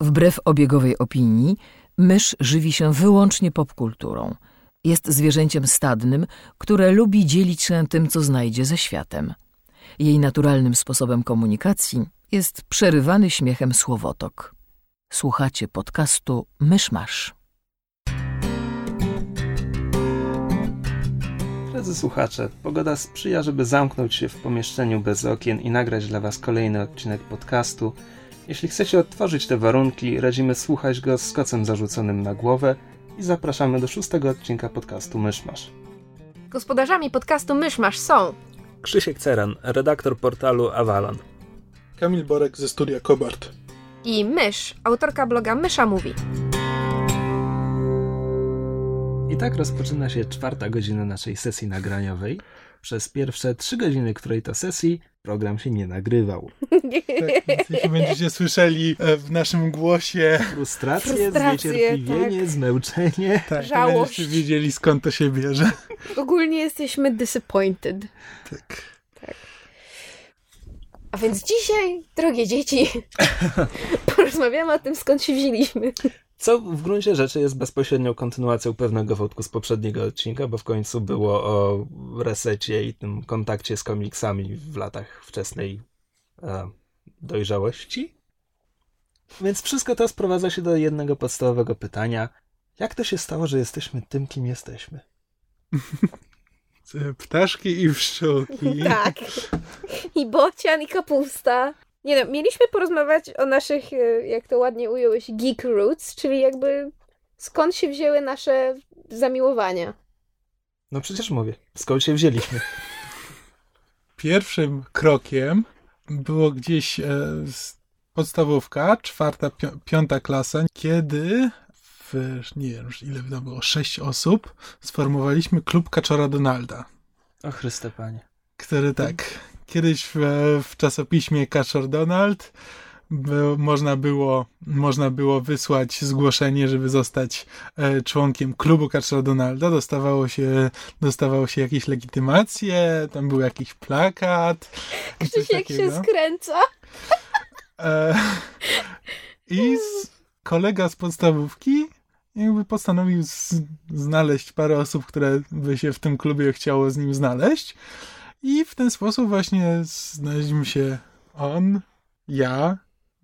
Wbrew obiegowej opinii, mysz żywi się wyłącznie popkulturą. Jest zwierzęciem stadnym, które lubi dzielić się tym, co znajdzie ze światem. Jej naturalnym sposobem komunikacji jest przerywany śmiechem słowotok. Słuchacie podcastu Myszmasz. Drodzy słuchacze, pogoda sprzyja, żeby zamknąć się w pomieszczeniu bez okien i nagrać dla Was kolejny odcinek podcastu. Jeśli chcecie odtworzyć te warunki, radzimy słuchać go z kocem zarzuconym na głowę i zapraszamy do szóstego odcinka podcastu Myszmasz. Gospodarzami podcastu Myszmasz są Krzysiek Ceran, redaktor portalu Avalon. Kamil Borek ze studia Kobart. i Mysz, autorka bloga Mysza Mówi. I tak rozpoczyna się czwarta godzina naszej sesji nagraniowej. Przez pierwsze trzy godziny, której to sesji, program się nie nagrywał. Tak, więc jeśli będziecie słyszeli e, w naszym głosie, Frustrację, Frustrację, zniecierpliwienie, zmęczenie. tak, Żałość. będziecie wiedzieli skąd to się bierze. Ogólnie jesteśmy disappointed. Tak. A więc dzisiaj, drogie dzieci, porozmawiamy o tym, skąd się wzięliśmy. Co w gruncie rzeczy jest bezpośrednią kontynuacją pewnego wątku z poprzedniego odcinka, bo w końcu było o resecie i tym kontakcie z komiksami w latach wczesnej e, dojrzałości. Więc wszystko to sprowadza się do jednego podstawowego pytania. Jak to się stało, że jesteśmy tym, kim jesteśmy? Ptaszki i pszczółki. Tak. I bocian, i kapusta. Nie no, mieliśmy porozmawiać o naszych, e, jak to ładnie ująłeś, geek roots, czyli jakby skąd się wzięły nasze zamiłowania. No przecież mówię, skąd się wzięliśmy? Pierwszym krokiem było gdzieś e, podstawówka, czwarta, pi- piąta klasa, kiedy w, nie wiem już ile to było, sześć osób, sformowaliśmy klub Kaczora Donalda. O Chryste Panie. który tak, kiedyś w, w czasopiśmie Kaczor Donald by, można, było, można było wysłać zgłoszenie, żeby zostać e, członkiem klubu Kaczor Donalda. Dostawało się, dostawało się jakieś legitymacje, tam był jakiś plakat. Krzysiek się skręca. E, I z, kolega z podstawówki jakby postanowił z, znaleźć parę osób, które by się w tym klubie chciało z nim znaleźć. I w ten sposób właśnie znaleźliśmy się on, ja,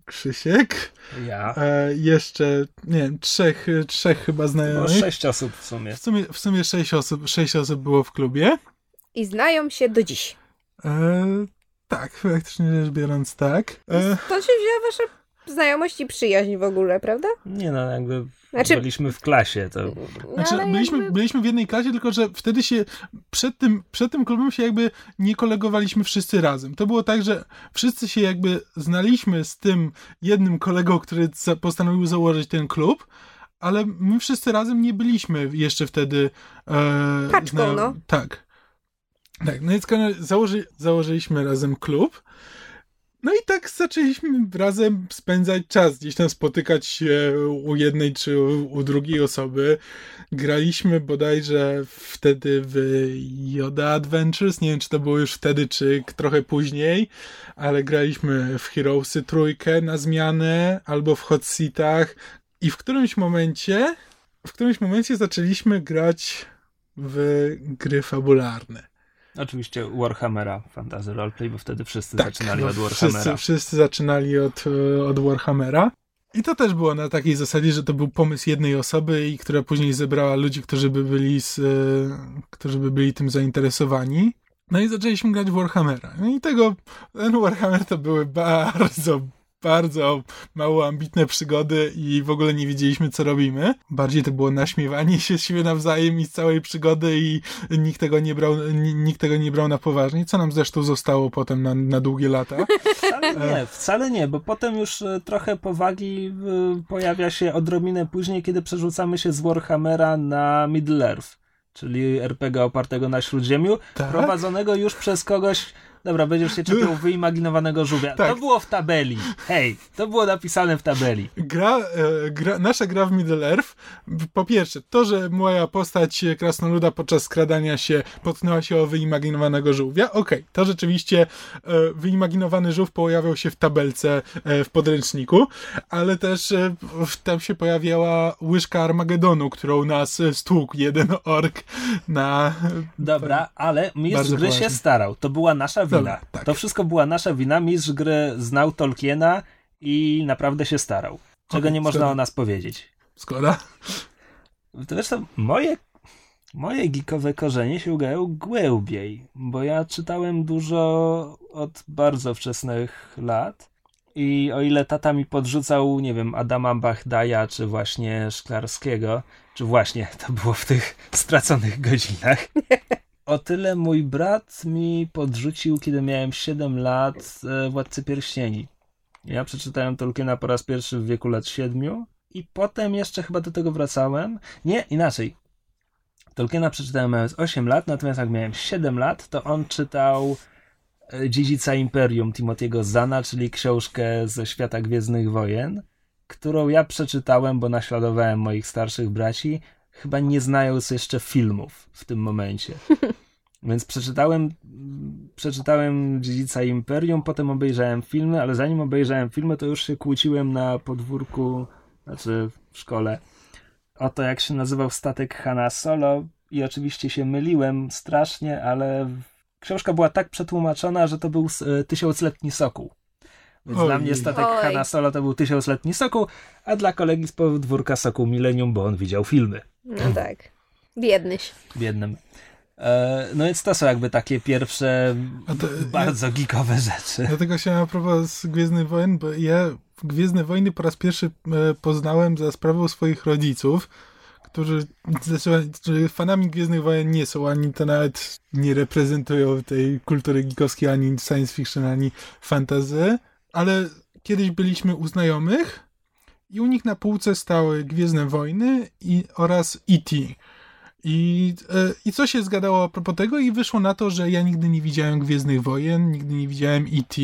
Krzysiek, Ja. e, jeszcze, nie wiem, trzech, trzech chyba No, znajomych. sześć osób w sumie. W sumie, w sumie sześć osób, sześć osób było w klubie. I znają się do dziś. E, tak, faktycznie rzecz biorąc tak. E, Stąd się wzięła wasza znajomość i przyjaźń w ogóle, prawda? Nie no, jakby Znaczy- byliśmy w klasie, to No, Znaczy, byliśmy, jakby- byliśmy w jednej klasie, tylko że wtedy się przed tym, przed tym klubem się jakby nie kolegowaliśmy wszyscy razem. To było tak, że wszyscy się jakby znaliśmy z tym jednym kolegą, który za, postanowił założyć ten klub, ale my wszyscy razem nie byliśmy jeszcze wtedy. E, Paczką, no. Tak. Tak, no więc założy, założyliśmy razem klub. No i tak zaczęliśmy razem spędzać czas, gdzieś tam spotykać się u jednej czy u, drugiej osoby. Graliśmy bodajże wtedy w Yoda Adventures, nie wiem czy to było już wtedy, czy trochę później, ale graliśmy w Heroesy trójkę na zmianę, albo w Hot Seatach i w którymś momencie, w którymś momencie zaczęliśmy grać w gry fabularne. Oczywiście Warhammera Fantasy Roleplay, bo wtedy wszyscy Tak, zaczynali no, od Warhammera. Wszyscy, wszyscy zaczynali od, e, od Warhammera. I to też było na takiej zasadzie, że to był pomysł jednej osoby i która później zebrała ludzi, którzy by byli, z, e, którzy by byli tym zainteresowani. No i zaczęliśmy grać w Warhammera. No i tego, ten Warhammer to były bardzo, bardzo mało ambitne przygody i w ogóle nie wiedzieliśmy, co robimy. Bardziej to było naśmiewanie się z siebie nawzajem i z całej przygody i nikt tego nie brał, ni- nikt tego nie brał na poważnie, co nam zresztą zostało potem na, na długie lata. Wcale nie, wcale nie, bo potem już e, trochę powagi e, pojawia się odrobinę później, kiedy przerzucamy się z Warhammera na Middle Earth, czyli RPG opartego na Śródziemiu, Tak? prowadzonego już przez kogoś Dobra, będziesz się czepiał wyimaginowanego żółwia. Tak. To było w tabeli. Hej, to było napisane w tabeli. Gra, e, gra, nasza gra w Middle Earth, po pierwsze, to, że moja postać e, krasnoluda podczas skradania się potknęła się o wyimaginowanego żółwia, okej, to rzeczywiście e, wyimaginowany żółw pojawiał się w tabelce e, w podręczniku, ale też e, w- tam się pojawiała łyżka Armagedonu, którą nas e, stłukł jeden ork na... Dobra, ale mistrz gry się poważnie. starał. To była nasza wina. Tak. To wszystko była nasza wina. Mistrz gry znał Tolkiena i naprawdę się starał. Czego nie można zgoda. o nas powiedzieć. Skoro. Zresztą moje, moje geekowe korzenie sięgają głębiej, bo ja czytałem dużo od bardzo wczesnych lat i o ile tata mi podrzucał, nie wiem, Adama Bachdaja, czy właśnie Szklarskiego, czy właśnie to było w tych straconych godzinach, o tyle mój brat mi podrzucił, kiedy miałem 7 lat, e, Władcy Pierścieni. Ja przeczytałem Tolkiena po raz pierwszy w wieku lat 7 i potem jeszcze chyba do tego wracałem. Nie, inaczej. Tolkiena przeczytałem mając 8 lat, natomiast jak miałem 7 lat, to on czytał e, Dziedzica Imperium Timothy'ego Zana, czyli książkę ze świata Gwiezdnych Wojen, którą ja przeczytałem, bo naśladowałem moich starszych braci, chyba nie znając jeszcze filmów w tym momencie. Więc przeczytałem, przeczytałem Dziedzica Imperium, potem obejrzałem filmy, ale zanim obejrzałem filmy, to już się kłóciłem na podwórku, znaczy w szkole, o to, jak się nazywał statek Hanna Solo i oczywiście się myliłem strasznie, ale książka była tak przetłumaczona, że to był e, Tysiącletni Sokół. Więc dla Ojej. mnie statek Oj. Hanna Solo to był Tysiącletni Sokół, a dla kolegi z podwórka Sokół Millennium, bo on widział filmy No tak. Biednyś. biednym. E, no więc to są jakby takie pierwsze to- bardzo geekowe rzeczy. Dlatego chciałem a propos Gwiezdnych Wojen, bo ja Gwiezdne Wojny po raz pierwszy e, poznałem za sprawą swoich rodziców, którzy fanami Gwiezdnych Wojen nie są, ani to nawet nie reprezentują tej kultury geekowskiej, ani science fiction, ani fantasy, ale kiedyś byliśmy u znajomych i u nich na półce stały Gwiezdne Wojny i, oraz E.T. I, e, I co się zgadało a propos tego i wyszło na to, że ja nigdy nie widziałem Gwiezdnych Wojen, nigdy nie widziałem E.T.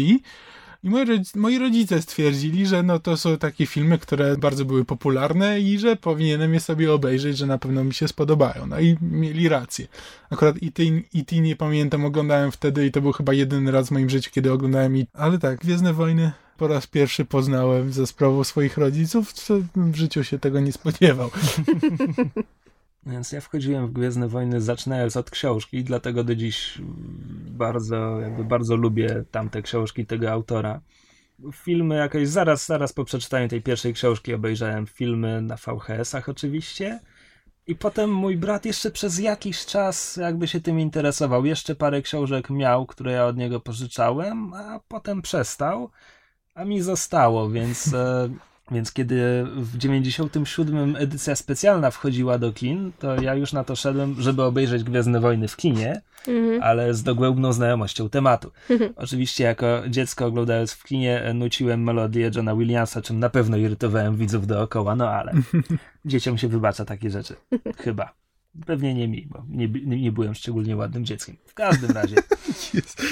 I moi, moi rodzice stwierdzili, że no to są takie filmy, które bardzo były popularne i że powinienem je sobie obejrzeć, że na pewno mi się spodobają. No i mieli rację. Akurat E.T. Nie pamiętam, oglądałem wtedy i to był chyba jedyny raz w moim życiu, kiedy oglądałem E.T. Ale tak, Gwiezdne Wojny po raz pierwszy poznałem za sprawą swoich rodziców, co w życiu się tego nie spodziewał. Więc ja wchodziłem w Gwiezdne Wojny zaczynając od książki i dlatego do dziś bardzo, jakby bardzo lubię tamte książki tego autora. Filmy jakoś zaraz, zaraz po przeczytaniu tej pierwszej książki obejrzałem filmy na VHS-ach oczywiście. I potem mój brat jeszcze przez jakiś czas jakby się tym interesował. Jeszcze parę książek miał, które ja od niego pożyczałem, a potem przestał, a mi zostało, więc, e, więc kiedy w 97 edycja specjalna wchodziła do kin, to ja już na to szedłem, żeby obejrzeć Gwiezdne Wojny w kinie, Mhm. ale z dogłębną znajomością tematu. Oczywiście jako dziecko oglądając w kinie nuciłem melodię Johna Williamsa, czym na pewno irytowałem widzów dookoła, no ale dzieciom się wybacza takie rzeczy. Chyba. Pewnie nie mi, bo nie, nie, nie byłem szczególnie ładnym dzieckiem. W każdym razie,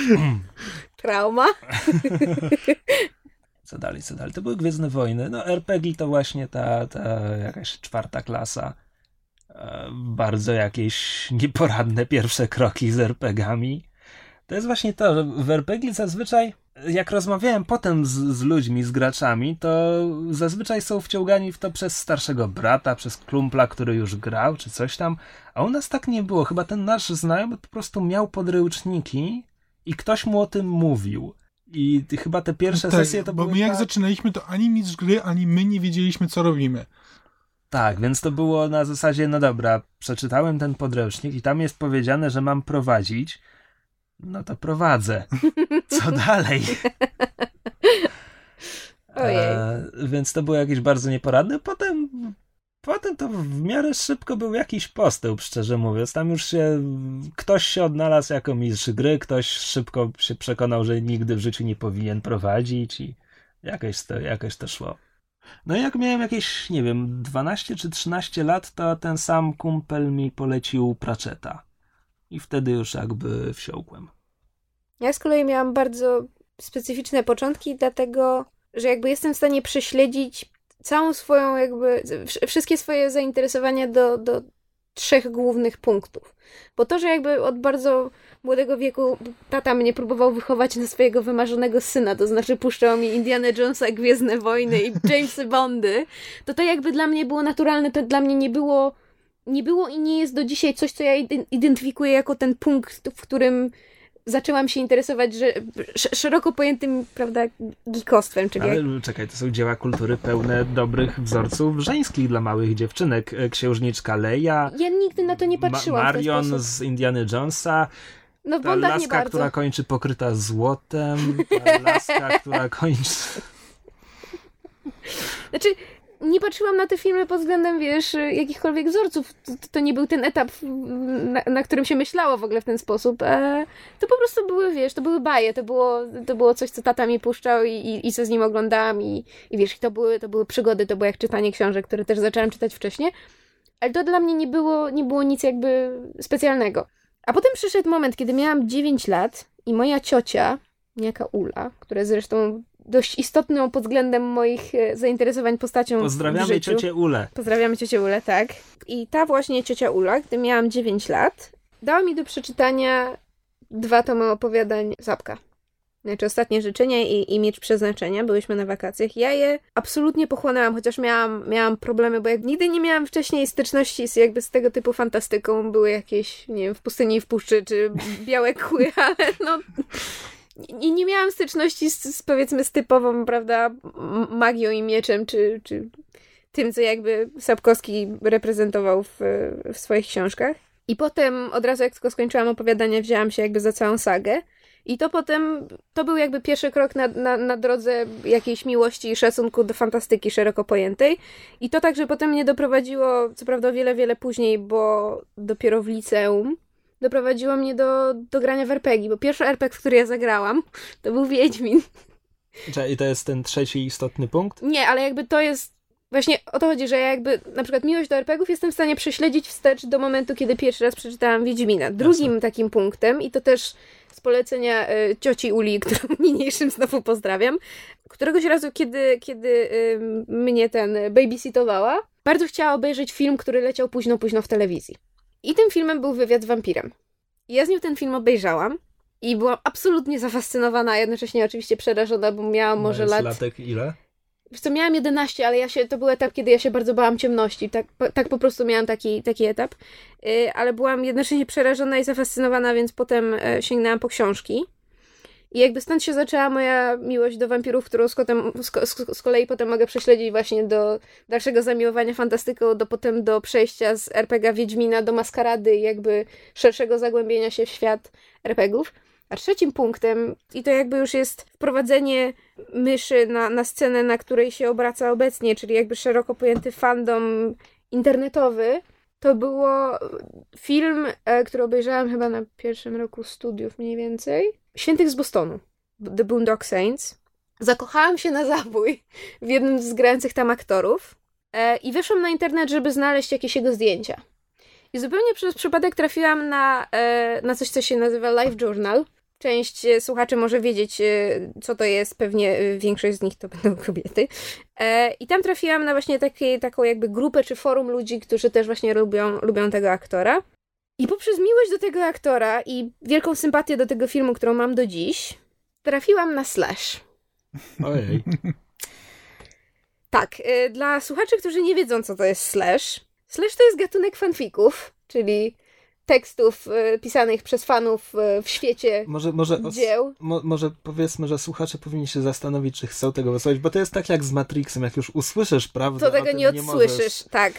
Trauma. co dalej, co dalej. To były Gwiezdne Wojny. No RPG to właśnie ta, ta jakaś czwarta klasa. E, Bardzo jakieś nieporadne pierwsze kroki z RPGami. To jest właśnie to, że w RPG zazwyczaj, jak rozmawiałem potem z, z ludźmi, z graczami, to zazwyczaj są wciągani w to przez starszego brata, przez klumpla, który już grał, czy coś tam. A u nas tak nie było. Chyba ten nasz znajomy po prostu miał podręczniki i ktoś mu o tym mówił. I chyba te pierwsze Tak, sesje to bo były my jak tak... zaczynaliśmy, to ani mistrz gry, ani my nie wiedzieliśmy, co robimy. Tak, więc to było na zasadzie, no dobra, przeczytałem ten podręcznik i tam jest powiedziane, że mam prowadzić. No to prowadzę. Co dalej? Ojej. E, więc to było jakieś bardzo nieporadne. Potem, potem to w miarę szybko był jakiś postęp, szczerze mówiąc. Tam już się ktoś się odnalazł jako mistrz gry, ktoś szybko się przekonał, że nigdy w życiu nie powinien prowadzić i jakoś to, jakoś to szło. No i jak miałem jakieś, nie wiem, 12 czy 13 lat, to ten sam kumpel mi polecił Pratchetta. I wtedy już jakby wsiąkłem. Ja z kolei miałam bardzo specyficzne początki, dlatego, że jakby jestem w stanie prześledzić całą swoją jakby, wszystkie swoje zainteresowania do, do trzech głównych punktów. Bo to, że jakby od bardzo młodego wieku tata mnie próbował wychować na swojego wymarzonego syna, to znaczy puszczał mi Indiana Jonesa, Gwiezdne Wojny i Jamesy Bondy, to to jakby dla mnie było naturalne, to dla mnie nie było, nie było i nie jest do dzisiaj coś, co ja identyfikuję jako ten punkt, w którym zaczęłam się interesować że, szeroko pojętym, prawda, geekostwem. Czyli Ale jak... czekaj, to są dzieła kultury pełne dobrych wzorców żeńskich dla małych dziewczynek. E, księżniczka Leia. Ja nigdy na to nie patrzyłam. Ma Marion z Indiany Jonesa. No, ta laska, która kończy pokryta złotem, ta laska, która kończy... Znaczy, nie patrzyłam na te filmy pod względem, wiesz, jakichkolwiek wzorców. To, to nie był ten etap, na, na, którym się myślało w ogóle w ten sposób. E, to po prostu były, wiesz, to były baje, to było, to było coś, co tata mi puszczał i, i, i co z nim oglądałam i, i wiesz, to były, to były przygody, to było jak czytanie książek, które też zaczęłam czytać wcześniej. Ale to dla mnie nie było, nie było nic jakby specjalnego. A potem przyszedł moment, kiedy miałam 9 lat i moja ciocia, niejaka Ula, która zresztą dość istotną pod względem moich e, zainteresowań postacią Pozdrawiamy w ciocię Ulę. Pozdrawiamy ciocię Ulę, tak. I ta właśnie ciocia Ula, gdy miałam 9 lat, dała mi do przeczytania dwa tomy opowiadań Zapka. Znaczy ostatnie życzenia i, i miecz przeznaczenia. Byłyśmy na wakacjach. Ja je absolutnie pochłonęłam, chociaż miałam, miałam problemy, bo jak nigdy nie miałam wcześniej styczności z jakby z tego typu fantastyką. Były jakieś, nie wiem, w pustyni i w puszczy, czy białe kły, ale no nie, nie miałam styczności z, z, powiedzmy z typową, prawda, magią i mieczem, czy, czy tym, co jakby Sapkowski reprezentował w, w swoich książkach. I potem od razu jak tylko skończyłam opowiadanie, wzięłam się jakby za całą sagę. I to potem, to był jakby pierwszy krok na, na, na drodze jakiejś miłości i szacunku do fantastyki szeroko pojętej. I to także potem mnie doprowadziło, co prawda o wiele, wiele później, bo dopiero w liceum, doprowadziło mnie do, do grania w RPG, bo pierwszy RPG, w który ja zagrałam, to był Wiedźmin. I to jest ten trzeci istotny punkt? Nie, ale jakby to jest Właśnie o to chodzi, że ja jakby na przykład miłość do RPGów jestem w stanie prześledzić wstecz do momentu, kiedy pierwszy raz przeczytałam Wiedźmina. Drugim Jasne. takim punktem, i to też z polecenia y, cioci Uli, którą niniejszym znowu pozdrawiam, któregoś razu, kiedy, kiedy y, mnie ten babysitowała, bardzo chciała obejrzeć film, który leciał późno, późno w telewizji. I tym filmem był wywiad z wampirem. Ja z nią ten film obejrzałam i byłam absolutnie zafascynowana, a jednocześnie oczywiście przerażona, bo miałam może lat... latek ile? Wiesz co, miałam 11, ale ja się, to był etap, kiedy ja się bardzo bałam ciemności. Tak, tak po prostu miałam taki, taki etap. Yy, ale byłam jednocześnie przerażona i zafascynowana, więc potem yy, sięgnęłam po książki. I jakby stąd się zaczęła moja miłość do wampirów, którą z, kotem, z, z, kolei potem mogę prześledzić właśnie do dalszego zamiłowania fantastyką, do potem do przejścia z RPG Wiedźmina do Maskarady i jakby szerszego zagłębienia się w świat RPGów. A trzecim punktem, i to jakby już jest wprowadzenie myszy na, na scenę, na której się obraca obecnie, czyli jakby szeroko pojęty fandom internetowy, to było film, e, który obejrzałam chyba na pierwszym roku studiów mniej więcej. Świętych z Bostonu. The Boondock Saints. Zakochałam się na zabój w jednym z grających tam aktorów e, i wyszłam na internet, żeby znaleźć jakieś jego zdjęcia. I zupełnie przez przypadek trafiłam na, e, na coś, co się nazywa Live Journal. Część e, słuchaczy może wiedzieć, e, co to jest, pewnie e, większość z nich to będą kobiety. I tam trafiłam na właśnie taki, taką jakby grupę czy forum ludzi, którzy też właśnie lubią, lubią tego aktora. I poprzez miłość do tego aktora i wielką sympatię do tego filmu, którą mam do dziś, trafiłam na Slash. Ojej. Tak, dla słuchaczy, którzy nie wiedzą, co to jest Slash, Slash to jest gatunek fanfików, czyli tekstów y, pisanych przez fanów y, w świecie może, może dzieł. Mo, może powiedzmy, że słuchacze powinni się zastanowić, czy chcą tego wysłuchać, bo to jest tak jak z Matrixem, jak już usłyszysz prawdę, to tego nie odsłyszysz, możesz... tak.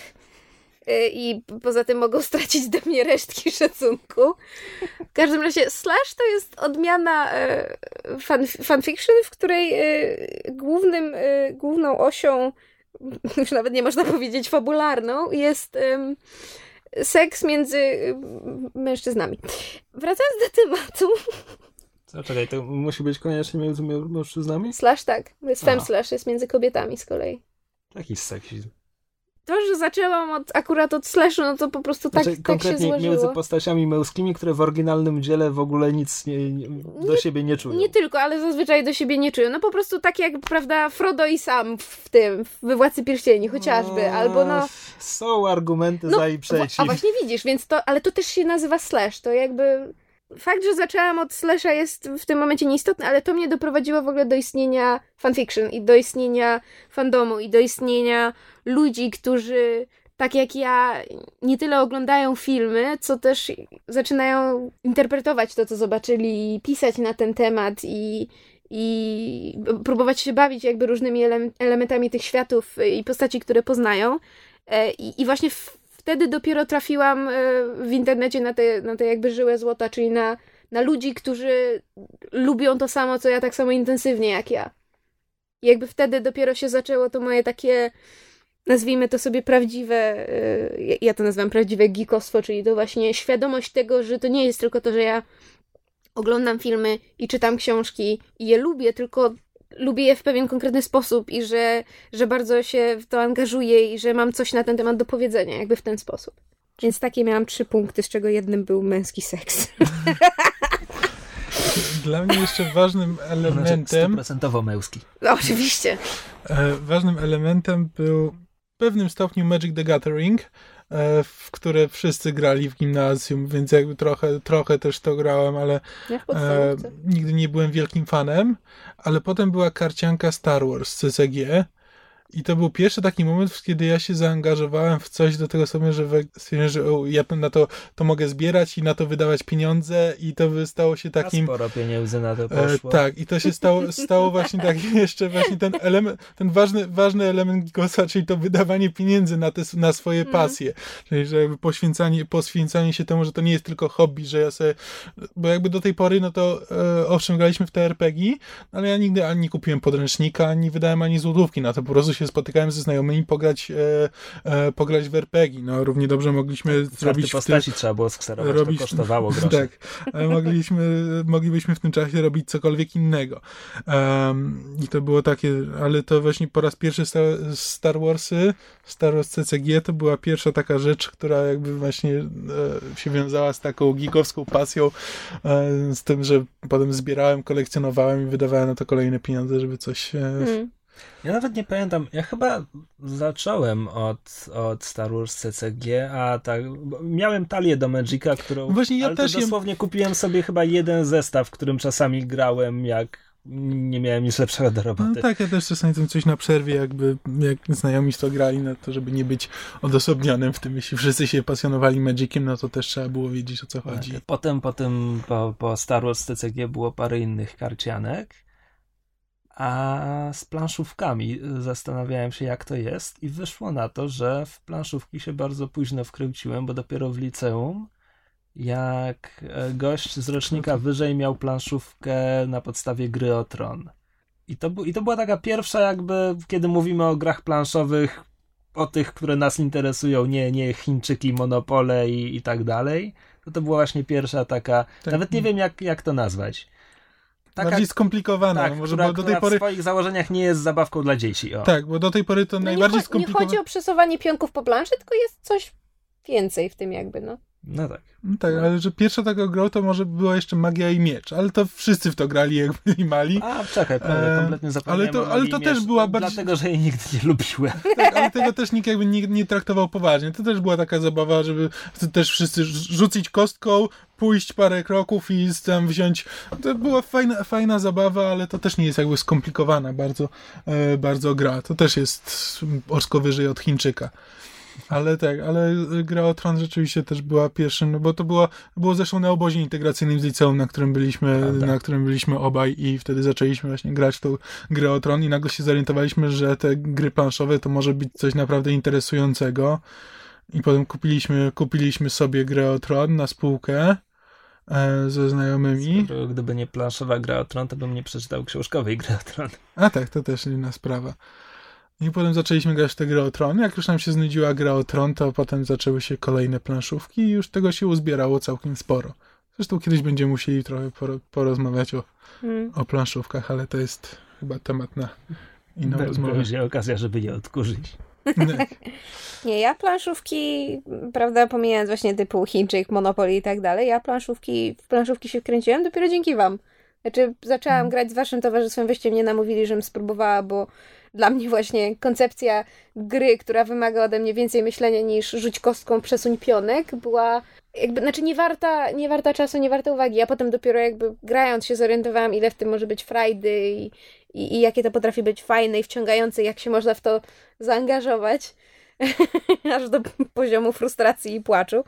Y, I poza tym mogą stracić do mnie resztki szacunku. W każdym razie, Slash to jest odmiana fan, fanfiction, w której głównym, główną osią, już nawet nie można powiedzieć fabularną, jest seks między y, mężczyznami. Wracając do tematu. Co, czekaj, to musi być koniecznie między mężczyznami? Slash tak. Jest fem slash, jest między kobietami z kolei. Taki seksizm. To, że zaczęłam od, akurat od slashu, no to po prostu tak, Znaczy, tak się konkretnie złożyło. między postaciami męskimi, które w oryginalnym dziele w ogóle nic nie, nie, do siebie nie czują. Nie tylko, ale zazwyczaj do siebie nie czują. No po prostu tak jak, prawda, Frodo i Sam w tym, we Władcy Pierścieni chociażby, albo no... Są argumenty No, za i przeciw. A właśnie widzisz, więc to, ale to też się nazywa slash, to jakby... Fakt, że zaczęłam od slasha jest w tym momencie nieistotny, ale to mnie doprowadziło w ogóle do istnienia fanfiction i do istnienia fandomu i do istnienia ludzi, którzy tak jak ja nie tyle oglądają filmy, co też zaczynają interpretować to, co zobaczyli i pisać na ten temat i, i próbować się bawić jakby różnymi ele- elementami tych światów i postaci, które poznają. E, I, i właśnie w, wtedy dopiero trafiłam e, w internecie na te, na te jakby żyłe złota, czyli na, na ludzi, którzy lubią to samo, co ja, tak samo intensywnie jak ja. I jakby wtedy dopiero się zaczęło to moje takie, nazwijmy to sobie prawdziwe, e, ja- to nazywam prawdziwe geekostwo, czyli to właśnie świadomość tego, że to nie jest tylko to, że ja oglądam filmy i czytam książki i je lubię, tylko lubię je w pewien konkretny sposób i że, że bardzo się w to angażuję i że mam coś na ten temat do powiedzenia, jakby w ten sposób. Więc takie miałam trzy punkty, z czego jednym był męski seks. Dla mnie jeszcze ważnym Znaczy, elementem, stuprocentowo męski. No, oczywiście. e, ważnym elementem był w pewnym stopniu Magic the Gathering, w które wszyscy grali w gimnazjum, więc jakby trochę, trochę też to grałem, ale Ja e, nigdy nie byłem wielkim fanem. Ale potem była karcianka Star Wars CCG. I to był pierwszy taki moment, kiedy ja się zaangażowałem w coś do tego stopnia, że we- stwierdziłem, że ja na to, to mogę zbierać i na to wydawać pieniądze i to by stało się Takim... takim... sporo pieniędzy na to E, poszło. tak, i to się stało, stało właśnie takim jeszcze właśnie ten element, ten ważny, ważny element Gigosa, czyli to wydawanie pieniędzy na, te, na swoje Mhm. pasje. Czyli że jakby poświęcanie, poświęcanie się temu, że to nie jest tylko hobby, że ja sobie, bo jakby do tej pory, no to e, owszem, graliśmy w te RPG, ale ja nigdy ani nie kupiłem podręcznika, ani wydałem ani złotówki na to, po prostu się spotykałem ze znajomymi pograć, e, e, pograć w RPG. No równie dobrze mogliśmy Karty zrobić w tym, postaci trzeba było skserować, robić- to kosztowało grosze. tak, ale mogliśmy, moglibyśmy w tym czasie robić cokolwiek innego. Um, I to było takie, ale to właśnie po raz pierwszy Star, Star Warsy, Star Wars CCG to była pierwsza taka rzecz, która jakby właśnie e, się wiązała z taką geekowską pasją, e, z tym, że potem zbierałem, kolekcjonowałem i wydawałem na to kolejne pieniądze, żeby coś... E, Mm. Ja nawet nie pamiętam, ja chyba zacząłem od, od Star Wars CCG, a tak, miałem talię do Magica, którą, No właśnie ja ale też jem- dosłownie kupiłem sobie chyba jeden zestaw, którym czasami grałem, jak nie miałem nic lepszego do roboty. No tak, ja też czasami coś na przerwie, jakby jak znajomi w to grali, no to żeby nie być odosobnionym w tym, jeśli wszyscy się pasjonowali Magiciem, no to też trzeba było wiedzieć o co chodzi. Tak. Potem, potem po, po Star Wars CCG było parę innych karcianek, a z planszówkami zastanawiałem się, jak to jest i wyszło na to, że w planszówki się bardzo późno wkręciłem, bo dopiero w liceum, jak e, gość z rocznika wyżej miał planszówkę na podstawie gry o Tron. I to, bu- I to była taka pierwsza jakby, kiedy mówimy o grach planszowych, o tych, które nas interesują, nie, nie Chińczyki, Monopole i, i tak dalej, to to była właśnie pierwsza taka, Tak. nawet nie wiem jak, jak to nazwać. Taka, Bardziej skomplikowana, tak, może która, bo do tej pory... w swoich założeniach nie jest zabawką dla dzieci. O. Tak, bo do tej pory to No nie, najbardziej cho- nie skomplikowane... chodzi o przesuwanie pionków po planszy, tylko jest coś więcej w tym jakby, no. No tak. No tak, ale że pierwsza taka grą to może była jeszcze Magia i Miecz, ale to wszyscy w to grali, jak byli mali. A, czekaj, E, kompletnie zapomniałem ale to- ale to też była bardziej- Dlatego, że jej nigdy nie lubiłem. Tak, ale tego też nikt jakby nie, nie traktował poważnie. To też była taka zabawa, żeby też wszyscy rzucić kostką, pójść parę kroków i tam wziąć. To była fajna, fajna zabawa, ale to też nie jest jakby skomplikowana bardzo, e, bardzo gra. To też jest orsko wyżej od Chińczyka. Ale tak, ale gra o Tron rzeczywiście też była pierwszym, no bo to było, było zresztą na obozie integracyjnym z liceum, na którym byliśmy, Prawda. na którym byliśmy obaj i wtedy zaczęliśmy właśnie grać w tą grę o Tron i nagle się zorientowaliśmy, że te gry planszowe to może być coś naprawdę interesującego i potem kupiliśmy, kupiliśmy sobie grę o Tron na spółkę e, ze znajomymi. Skoro Gdyby nie planszowa gra o Tron, to bym nie przeczytał książkowej gry o Tron. A tak, to też inna sprawa. I potem zaczęliśmy grać w tę grę o Tron. Jak już nam się znudziła gra o Tron, to potem zaczęły się kolejne planszówki i już tego się uzbierało całkiem sporo. Zresztą kiedyś będziemy musieli trochę poro- porozmawiać o, Mm. o planszówkach, ale to jest chyba temat na inną Be- rozmowę. Będzie okazja, żeby je odkurzyć. Nie, ja planszówki, prawda, pomijając właśnie typu Chińczyk, Monopoly i tak dalej, ja planszówki, w planszówki się wkręciłem dopiero dzięki wam. Znaczy, zaczęłam Mhm. grać z waszym towarzystwem, wyście mnie namówili, żebym spróbowała, bo dla mnie właśnie koncepcja gry, która wymaga ode mnie więcej myślenia niż rzuć kostką, przesuń pionek, była jakby, znaczy nie warta, nie warta czasu, nie warta uwagi. Ja potem dopiero jakby grając się zorientowałam, ile w tym może być frajdy i, i, i jakie to potrafi być fajne i wciągające, jak się można w to zaangażować. Aż do poziomu frustracji i płaczu.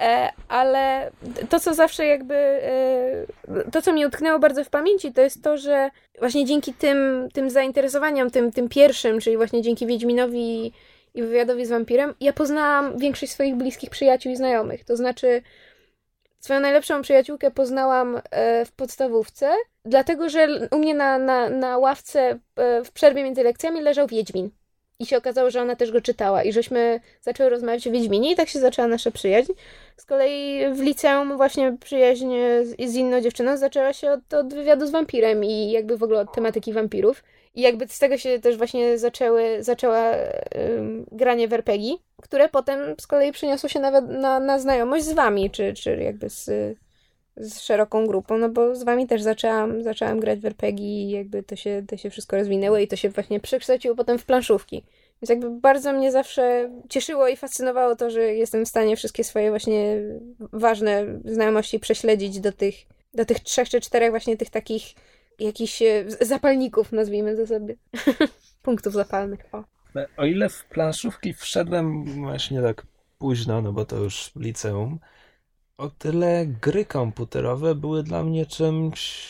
E, Ale to, co zawsze jakby. e, To, co mi utknęło bardzo w pamięci, to jest to, że właśnie dzięki tym, tym zainteresowaniom, tym, tym pierwszym, czyli właśnie dzięki Wiedźminowi i wywiadowi z wampirem, ja poznałam większość swoich bliskich przyjaciół i znajomych. To znaczy, swoją najlepszą przyjaciółkę poznałam e, w podstawówce, dlatego że u mnie na, na, na ławce w przerwie między lekcjami leżał Wiedźmin. I się okazało, że ona też go czytała i żeśmy zaczęły rozmawiać o Wiedźminie i tak się zaczęła nasza przyjaźń. Z kolei w liceum właśnie przyjaźń z, inną dziewczyną zaczęła się od, od wywiadu z wampirem i jakby w ogóle od tematyki wampirów. I jakby z tego się też właśnie zaczęły, zaczęła granie w RPG, które potem z kolei przeniosło się nawet na, na znajomość z wami, czy, czy jakby z, z szeroką grupą, no bo z wami też zaczęłam, zaczęłam grać w RPG i jakby to się, to się wszystko rozwinęło i to się właśnie przekształciło potem w planszówki. Więc jakby bardzo mnie zawsze cieszyło i fascynowało to, że jestem w stanie wszystkie swoje właśnie ważne znajomości prześledzić do tych, do tych trzech czy czterech właśnie tych takich jakichś e, zapalników, nazwijmy to sobie. Punktów zapalnych. O. O ile w planszówki wszedłem właśnie tak późno, no bo to już liceum, o tyle gry komputerowe były dla mnie czymś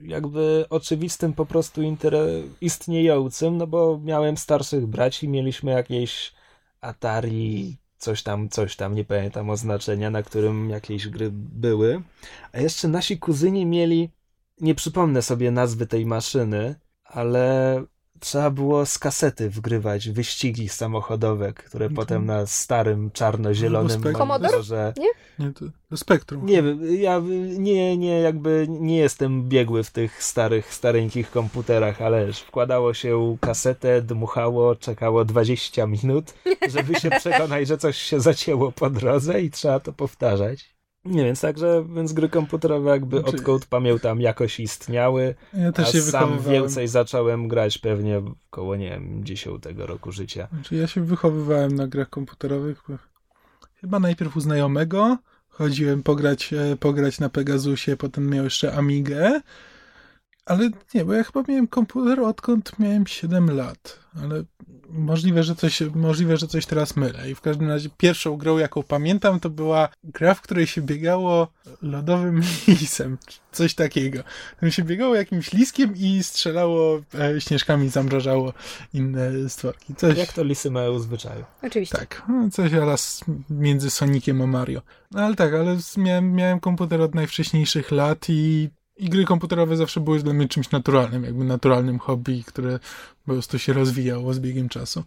jakby oczywistym, po prostu intere- istniejącym, no bo miałem starszych braci, mieliśmy jakieś Atari, coś tam, coś tam, nie pamiętam oznaczenia, na którym jakieś gry były. A jeszcze nasi kuzyni mieli, nie przypomnę sobie nazwy tej maszyny, ale trzeba było z kasety wgrywać wyścigi samochodowe, które Mhm. potem na starym czarno-zielonym. Commodore? monitorze Nie, to do spektrum. nie wiem, ja nie, nie, jakby nie jestem biegły w tych starych, stareńkich komputerach, ale wkładało się kasetę, dmuchało, czekało 20 minut, żeby się przekonać, że coś się zacięło po drodze i trzeba to powtarzać. Nie, więc także, więc gry komputerowe jakby Znaczy- odkąd pamiętam jakoś istniały, Ja a też się sam więcej zacząłem grać pewnie koło, nie wiem, 10 roku życia. Znaczy ja się wychowywałem na grach komputerowych. Chyba najpierw u znajomego. Chodziłem pograć, e, pograć na Pegasusie, potem miał jeszcze Amigę. Ale nie, bo ja chyba miałem komputer odkąd miałem 7 lat. Ale możliwe, że coś, możliwe, że coś teraz mylę. I w każdym razie pierwszą grą, jaką pamiętam, to była gra, w której się biegało lodowym lisem. Coś takiego. Tam się biegało jakimś liskiem i strzelało e, śnieżkami, zamrażało inne stworki. Coś, Jak to lisy mają w zwyczaju? Oczywiście. tak, no, coś alas między Sonikiem a Mario. No ale tak, ale miałem, miałem komputer od najwcześniejszych lat i, i gry komputerowe zawsze były dla mnie czymś naturalnym, jakby naturalnym hobby, które po prostu się rozwijało z biegiem czasu.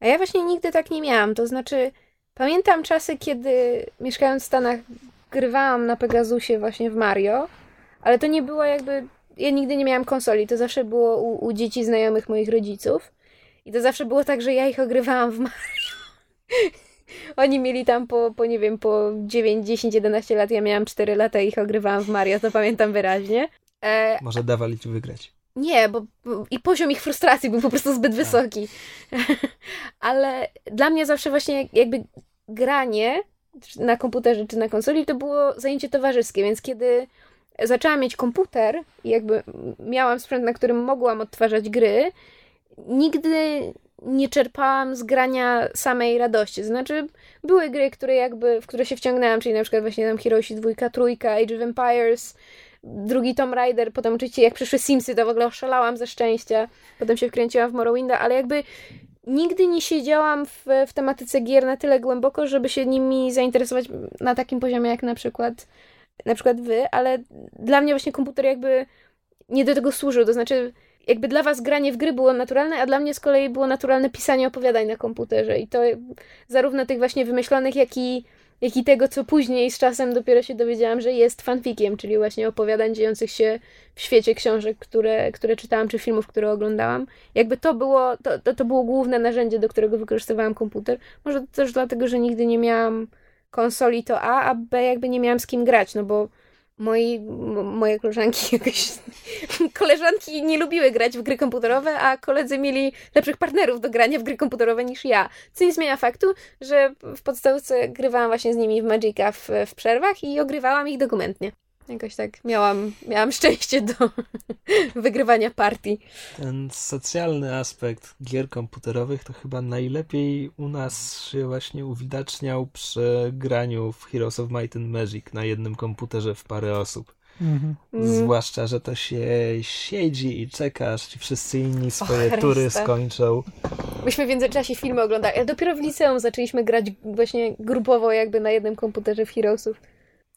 A ja właśnie nigdy tak nie miałam. To znaczy, pamiętam czasy, kiedy mieszkając w Stanach, grywałam na Pegasusie właśnie w Mario, ale to nie było jakby. Ja nigdy nie miałam konsoli, to zawsze było u, u dzieci znajomych moich rodziców. I to zawsze było tak, że ja ich ogrywałam w Mario. Oni mieli tam po, po, nie wiem, po 9, 10, 11 lat, ja miałam 4 lata i ich ogrywałam w Mario, to pamiętam wyraźnie. E, Może dawali ci wygrać. nie, bo bo- i poziom ich frustracji był po prostu zbyt wysoki. Ale dla mnie zawsze właśnie jakby granie na komputerze czy na konsoli to było zajęcie towarzyskie, więc kiedy zaczęłam mieć komputer i jakby miałam sprzęt, na którym mogłam odtwarzać gry, nigdy nie czerpałam z grania samej radości. Znaczy, były gry, które jakby, w które się wciągnęłam, czyli na przykład właśnie tam Heroesi 2, trójka, Age of Empires, drugi Tomb Raider, potem oczywiście jak przyszły Simsy, to w ogóle oszalałam ze szczęścia, potem się wkręciłam w Morrowinda, ale jakby nigdy nie siedziałam w, w tematyce gier na tyle głęboko, żeby się nimi zainteresować na takim poziomie jak na przykład na przykład wy, ale dla mnie właśnie komputer jakby nie do tego służył, to znaczy jakby dla was granie w gry było naturalne, a dla mnie z kolei było naturalne pisanie opowiadań na komputerze i to zarówno tych właśnie wymyślonych, jak i jak i tego, co później z czasem dopiero się dowiedziałam, że jest fanfikiem, czyli właśnie opowiadań dziejących się w świecie książek, które, które czytałam, czy filmów, które oglądałam. Jakby to było, to, to, to było główne narzędzie, do którego wykorzystywałam komputer. Może też dlatego, że nigdy nie miałam konsoli to A, a B jakby nie miałam z kim grać, no bo moi, moje koleżanki jakoś... koleżanki nie lubiły grać w gry komputerowe, a koledzy mieli lepszych partnerów do grania w gry komputerowe niż ja. Co nie zmienia faktu, że w podstawce grywałam właśnie z nimi w Magica w, w przerwach i ogrywałam ich dokumentnie. Jakoś tak miałam, miałam szczęście do wygrywania partii. Ten socjalny aspekt gier komputerowych to chyba najlepiej u nas się właśnie uwidaczniał przy graniu w Heroes of Might and Magic na jednym komputerze w parę osób. Mhm. Zwłaszcza, że to się siedzi i czekasz, ci wszyscy inni swoje o, tury skończą. Myśmy w międzyczasie filmy oglądali, a dopiero w liceum zaczęliśmy grać właśnie grupowo jakby na jednym komputerze w Heroesów.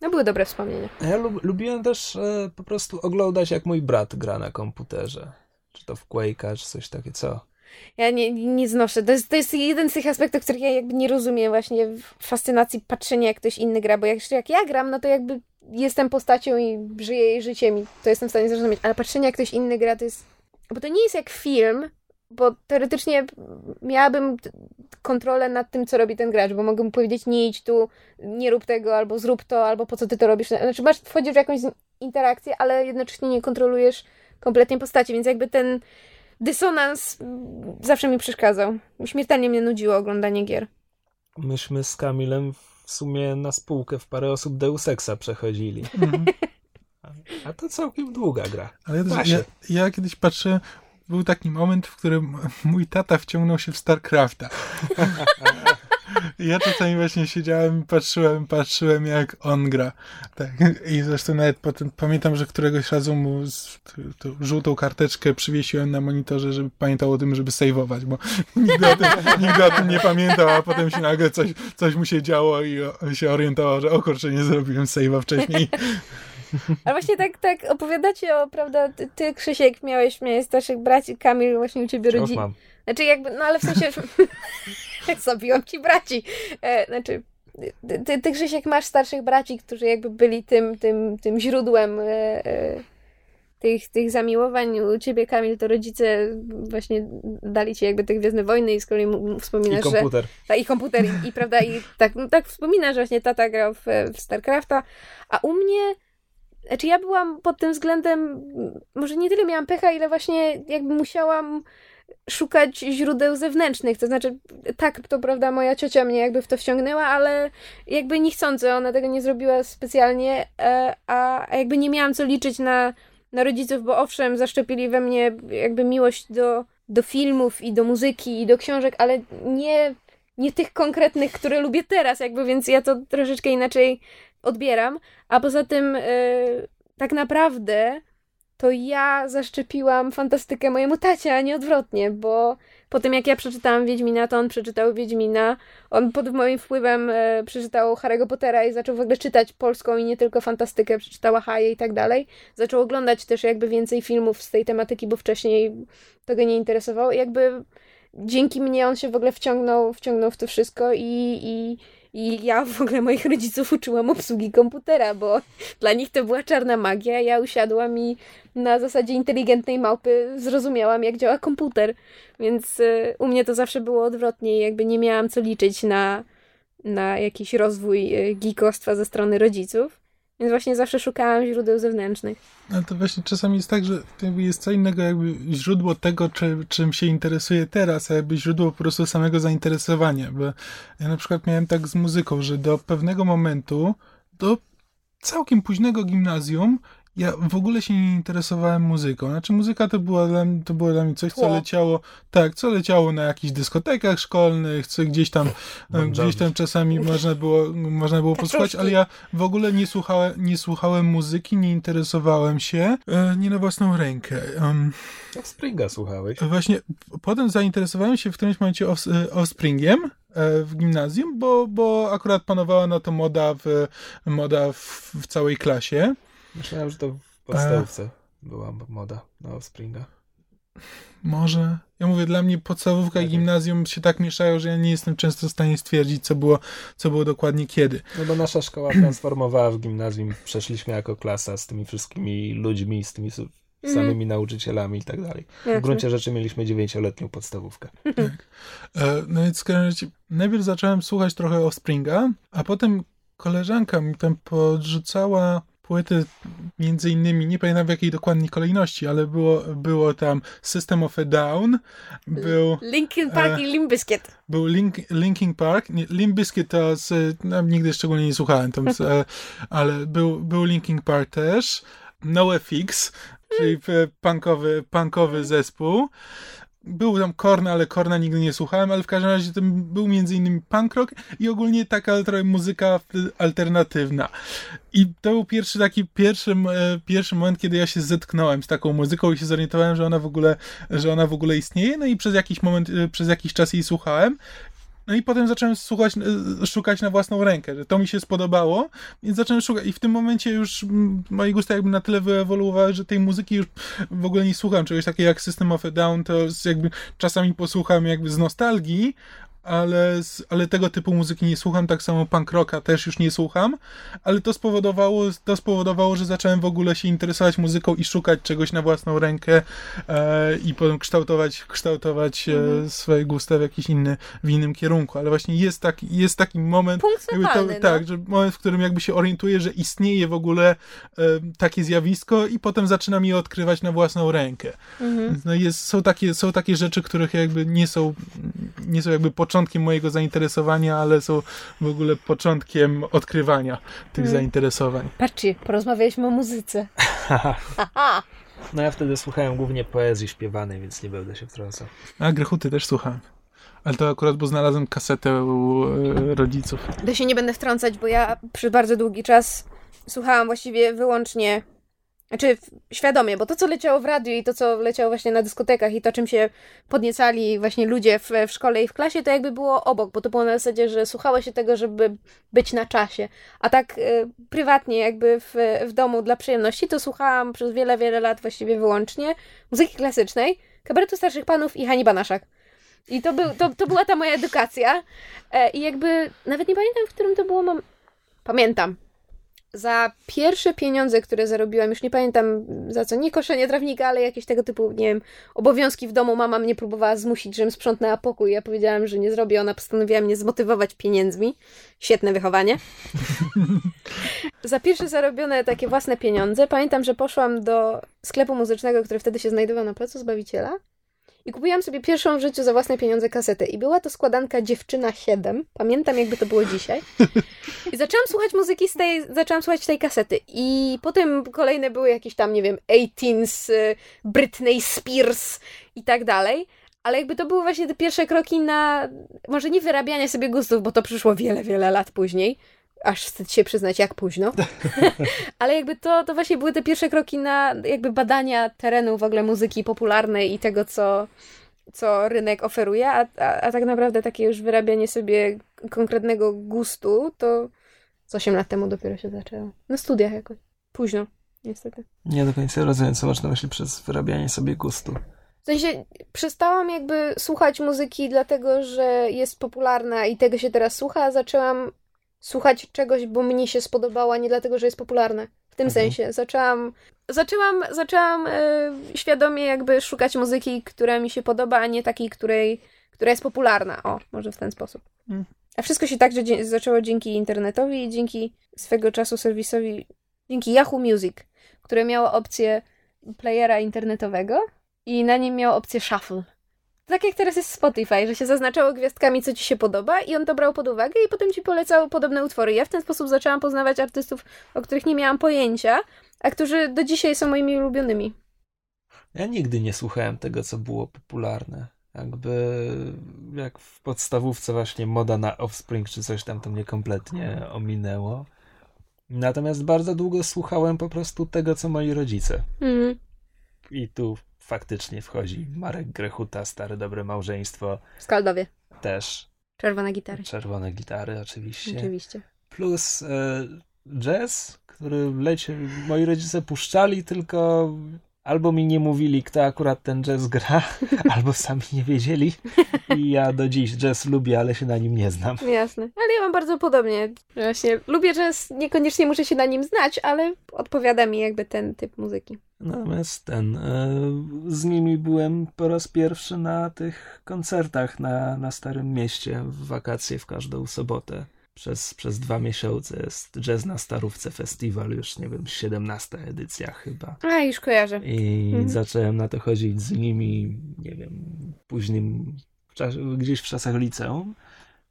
No były dobre wspomnienia. Ja lub, lubiłem też e, po prostu oglądać, jak mój brat gra na komputerze. Czy to w Quake'a, czy coś takie, co? Ja nie, nie znoszę. To jest, to jest jeden z tych aspektów, których ja jakby nie rozumiem właśnie fascynacji patrzenia, jak ktoś inny gra, bo jak, jak ja gram, no to jakby jestem postacią i żyję jej życiem i to jestem w stanie zrozumieć, ale patrzenie, jak ktoś inny gra, to jest... Bo to nie jest jak film, bo teoretycznie miałabym kontrolę nad tym, co robi ten gracz, bo mogę mu powiedzieć, nie idź tu, nie rób tego, albo zrób to, albo po co ty to robisz. Znaczy, masz, wchodzisz w jakąś interakcję, ale jednocześnie nie kontrolujesz kompletnie postaci, więc jakby ten dysonans zawsze mi przeszkadzał. Śmiertelnie mnie nudziło oglądanie gier. Myśmy z Kamilem w sumie na spółkę w parę osób Deus Exa przechodzili. Mhm. A to całkiem długa gra. Ale ja, ja, ja kiedyś patrzę, był taki moment, w którym mój tata wciągnął się w StarCrafta. Ja czasami właśnie siedziałem i patrzyłem, patrzyłem jak on gra. Tak. I zresztą nawet potem pamiętam, że któregoś razu mu tą żółtą karteczkę przywiesiłem na monitorze, żeby pamiętał o tym, żeby saveować, bo nigdy o tym, nigdy o tym nie pamiętał, a potem się nagle coś, coś mu się działo i się orientował, że o kurczę, nie zrobiłem save'a wcześniej. Ale właśnie tak, tak opowiadacie o, prawda, ty, ty Krzysiek miałeś, miałeś starszych braci, Kamil właśnie u ciebie rodzi... mam. Znaczy jakby, no ale w sensie zabiłam ci braci. E, znaczy, ty, ty Krzysiek masz starszych braci, którzy jakby byli tym, tym, tym źródłem e, e, tych, tych zamiłowań. U ciebie, Kamil, to rodzice właśnie dali ci jakby te Gwiezdne Wojny i z kolei wspominasz, I komputer. że... Ta, I komputer. I, i prawda, i tak, no, tak wspominasz, że właśnie tata grał w, w StarCrafta, a u mnie znaczy ja byłam pod tym względem, może nie tyle miałam pecha, ile właśnie jakby musiałam szukać źródeł zewnętrznych, to znaczy tak, to prawda, moja ciocia mnie jakby w to wciągnęła, ale jakby niechcący, ona tego nie zrobiła specjalnie, e, a, jakby nie miałam co liczyć na, na rodziców, bo owszem, zaszczepili we mnie jakby miłość do, do filmów i do muzyki i do książek, ale nie, nie tych konkretnych, które lubię teraz, jakby, więc ja to troszeczkę inaczej odbieram. A poza tym, yy, tak naprawdę, to ja zaszczepiłam fantastykę mojemu tacie, a nie odwrotnie, bo po tym jak ja przeczytałam Wiedźmina, to on przeczytał Wiedźmina. On pod moim wpływem e, przeczytał Harry'ego Pottera i zaczął w ogóle czytać polską i nie tylko fantastykę, przeczytała Haje i tak dalej. Zaczął oglądać też jakby więcej filmów z tej tematyki, bo wcześniej to go nie interesowało. Jakby dzięki mnie on się w ogóle wciągnął, wciągnął w to wszystko i, i i ja w ogóle moich rodziców uczyłam obsługi komputera, bo dla nich to była czarna magia. Ja usiadłam i na zasadzie inteligentnej małpy zrozumiałam, jak działa komputer. Więc y, u mnie to zawsze było odwrotnie. Jakby nie miałam co liczyć na, na jakiś rozwój y, geekostwa ze strony rodziców. Więc właśnie zawsze szukałam źródeł zewnętrznych. No to właśnie czasami jest tak, że jest co innego jakby źródło tego, czy, czym się interesuje teraz, a jakby źródło po prostu samego zainteresowania. Bo ja na przykład miałem tak z muzyką, że do pewnego momentu, do całkiem późnego gimnazjum, ja w ogóle się nie interesowałem muzyką. Znaczy muzyka to była dla, to było dla mnie coś, co leciało, tak, co leciało na jakichś dyskotekach szkolnych, co gdzieś tam, gdzieś tam czasami można było, można było posłuchać, ale ja w ogóle nie słuchałem, nie słuchałem muzyki, nie interesowałem się, e, nie na własną rękę. Um, Offspringa słuchałeś? Właśnie, potem zainteresowałem się w którymś momencie off, e, Offspringiem, e, w gimnazjum, bo, bo akurat panowała na to moda w, moda w, w całej klasie. Myślałem, że to w podstawce była moda na Offspringa. Może. Ja mówię, dla mnie podstawówka i Tak. gimnazjum się tak mieszają, że ja nie jestem często w stanie stwierdzić, co było, co było dokładnie kiedy. No bo nasza szkoła transformowała w gimnazjum, przeszliśmy jako klasa z tymi wszystkimi ludźmi, z tymi su- samymi nauczycielami i tak dalej. W gruncie rzeczy mieliśmy dziewięcioletnią podstawówkę. E, No więc najpierw zacząłem słuchać trochę Offspringa, a potem koleżanka mi tam podrzucała płyty między innymi, nie pamiętam w jakiej dokładnie kolejności, ale było, było tam System of a Down, był, Linkin Park E, i Limp Bizkit. był Link, Linkin Park, nie, Limp Bizkit to z, no, nigdy szczególnie nie słuchałem, tam, z, e, ale był, był Linkin Park też, NoFX, czyli e, punkowy, punkowy zespół. Był tam Korn, ale Korna nigdy nie słuchałem, ale w każdym razie tam był między innymi punk rock i ogólnie taka trochę muzyka alternatywna. I to był pierwszy taki pierwszy, e, pierwszy moment, kiedy ja się zetknąłem z taką muzyką i się zorientowałem, że ona w ogóle, że ona w ogóle istnieje. No i przez jakiś moment, e, przez jakiś czas jej słuchałem. No i potem zacząłem słuchać, e, szukać na własną rękę, że to mi się spodobało, więc zacząłem szukać i w tym momencie już mm, moje gusta jakby na tyle wyewoluowały, że tej muzyki już w ogóle nie słucham. Czegoś takiego jak System of a Down, to jakby czasami posłucham jakby z nostalgii, ale, ale tego typu muzyki nie słucham, tak samo punk rocka też już nie słucham, ale to spowodowało, to spowodowało, że zacząłem w ogóle się interesować muzyką i szukać czegoś na własną rękę e, i potem kształtować, kształtować e, swoje gusta w jakiś inny, w innym kierunku, ale właśnie jest taki, jest taki moment, to, zapalny, no. tak, że moment, w którym jakby się orientuję, że istnieje w ogóle e, takie zjawisko i potem zaczynam je odkrywać na własną rękę. Mhm. No jest, są, takie, są takie rzeczy, których jakby nie są, nie są jakby początkiem mojego zainteresowania, ale są w ogóle początkiem odkrywania tych Mm. zainteresowań. Patrzcie, porozmawialiśmy o muzyce. No ja wtedy słuchałem głównie poezji śpiewanej, więc nie będę się wtrącał. A Grechuty też słuchałem. Ale to akurat, bo znalazłem kasetę u e, rodziców. To się nie będę wtrącać, bo ja przez bardzo długi czas słuchałam właściwie wyłącznie, znaczy świadomie, bo to, co leciało w radiu i to, co leciało właśnie na dyskotekach i to, czym się podniecali właśnie ludzie w, w szkole i w klasie, to jakby było obok, bo to było na zasadzie, że słuchało się tego, żeby być na czasie. A tak y, prywatnie, jakby w, w domu dla przyjemności, to słuchałam przez wiele, wiele lat właściwie wyłącznie muzyki klasycznej, kabaretu starszych panów i Hani Banaszak. I to, był, to, to była ta moja edukacja. E, I jakby nawet nie pamiętam, w którym to było. Mam... Pamiętam. Za pierwsze pieniądze, które zarobiłam, już nie pamiętam za co, nie koszenie trawnika, ale jakieś tego typu, nie wiem, obowiązki w domu. Mama mnie próbowała zmusić, żebym sprzątnęła pokój. Ja powiedziałam, że nie zrobię. Ona postanowiła mnie zmotywować pieniędzmi. Świetne wychowanie. za pierwsze zarobione takie własne pieniądze, pamiętam, że poszłam do sklepu muzycznego, który wtedy się znajdował na Placu Zbawiciela. I kupiłam sobie pierwszą w życiu za własne pieniądze kasetę. I była to składanka Dziewczyna 7. Pamiętam, jakby to było dzisiaj. I zaczęłam słuchać muzyki z tej, zaczęłam słuchać tej kasety. I potem kolejne były jakieś tam, nie wiem, 18s, y, Britney Spears i tak dalej. Ale jakby to były właśnie te pierwsze kroki na, może nie wyrabianie sobie gustów, bo to przyszło wiele, wiele lat później. Aż wstyd się przyznać, jak późno. Ale jakby to, to właśnie były te pierwsze kroki na jakby badania terenu w ogóle muzyki popularnej i tego, co, co rynek oferuje, a, a, a tak naprawdę takie już wyrabianie sobie konkretnego gustu, to z 8 lat temu dopiero się zaczęło. Na studiach jakoś. Późno, niestety. Nie do końca rozumiem, co masz na myśli przez wyrabianie sobie gustu. W sensie przestałam jakby słuchać muzyki dlatego, że jest popularna i tego się teraz słucha, a zaczęłam słuchać czegoś, bo mnie się spodobała, nie dlatego, że jest popularne. W tym Mhm. sensie. Zaczęłam, zaczęłam, zaczęłam e, świadomie jakby szukać muzyki, która mi się podoba, a nie takiej, której, która jest popularna. O, może w ten sposób. Mm. A wszystko się także dzie- zaczęło dzięki internetowi i dzięki swego czasu serwisowi, dzięki Yahoo Music, które miało opcję playera internetowego i na nim miał opcję shuffle. Tak jak teraz jest Spotify, że się zaznaczało gwiazdkami, co ci się podoba i on to brał pod uwagę i potem ci polecał podobne utwory. Ja w ten sposób zaczęłam poznawać artystów, o których nie miałam pojęcia, a którzy do dzisiaj są moimi ulubionymi. Ja nigdy nie słuchałem tego, co było popularne. Jakby jak w podstawówce właśnie moda na Offspring czy coś tam to mnie kompletnie ominęło. Natomiast bardzo długo słuchałem po prostu tego, co moi rodzice. Mhm. I tu faktycznie wchodzi Marek Grechuta, Stare Dobre Małżeństwo, Skaldowie. też Czerwone gitary. czerwone gitary oczywiście. Oczywiście. Plus e, jazz, który leci, moi rodzice puszczali tylko albo mi nie mówili, kto akurat ten jazz gra, albo sami nie wiedzieli. I ja do dziś jazz lubię, ale się na nim nie znam. Jasne. Ale ja mam bardzo podobnie. Właśnie lubię jazz, niekoniecznie muszę się na nim znać, ale odpowiada mi jakby ten typ muzyki. Natomiast ten, e, z nimi byłem po raz pierwszy na tych koncertach na, na Starym Mieście w wakacje w każdą sobotę. Przez, przez dwa miesiące jest Jazz na Starówce Festiwal, już nie wiem, 17 edycja chyba. A, już kojarzę. I Mhm. zacząłem na to chodzić z nimi, nie wiem, późnym, gdzieś w czasach liceum.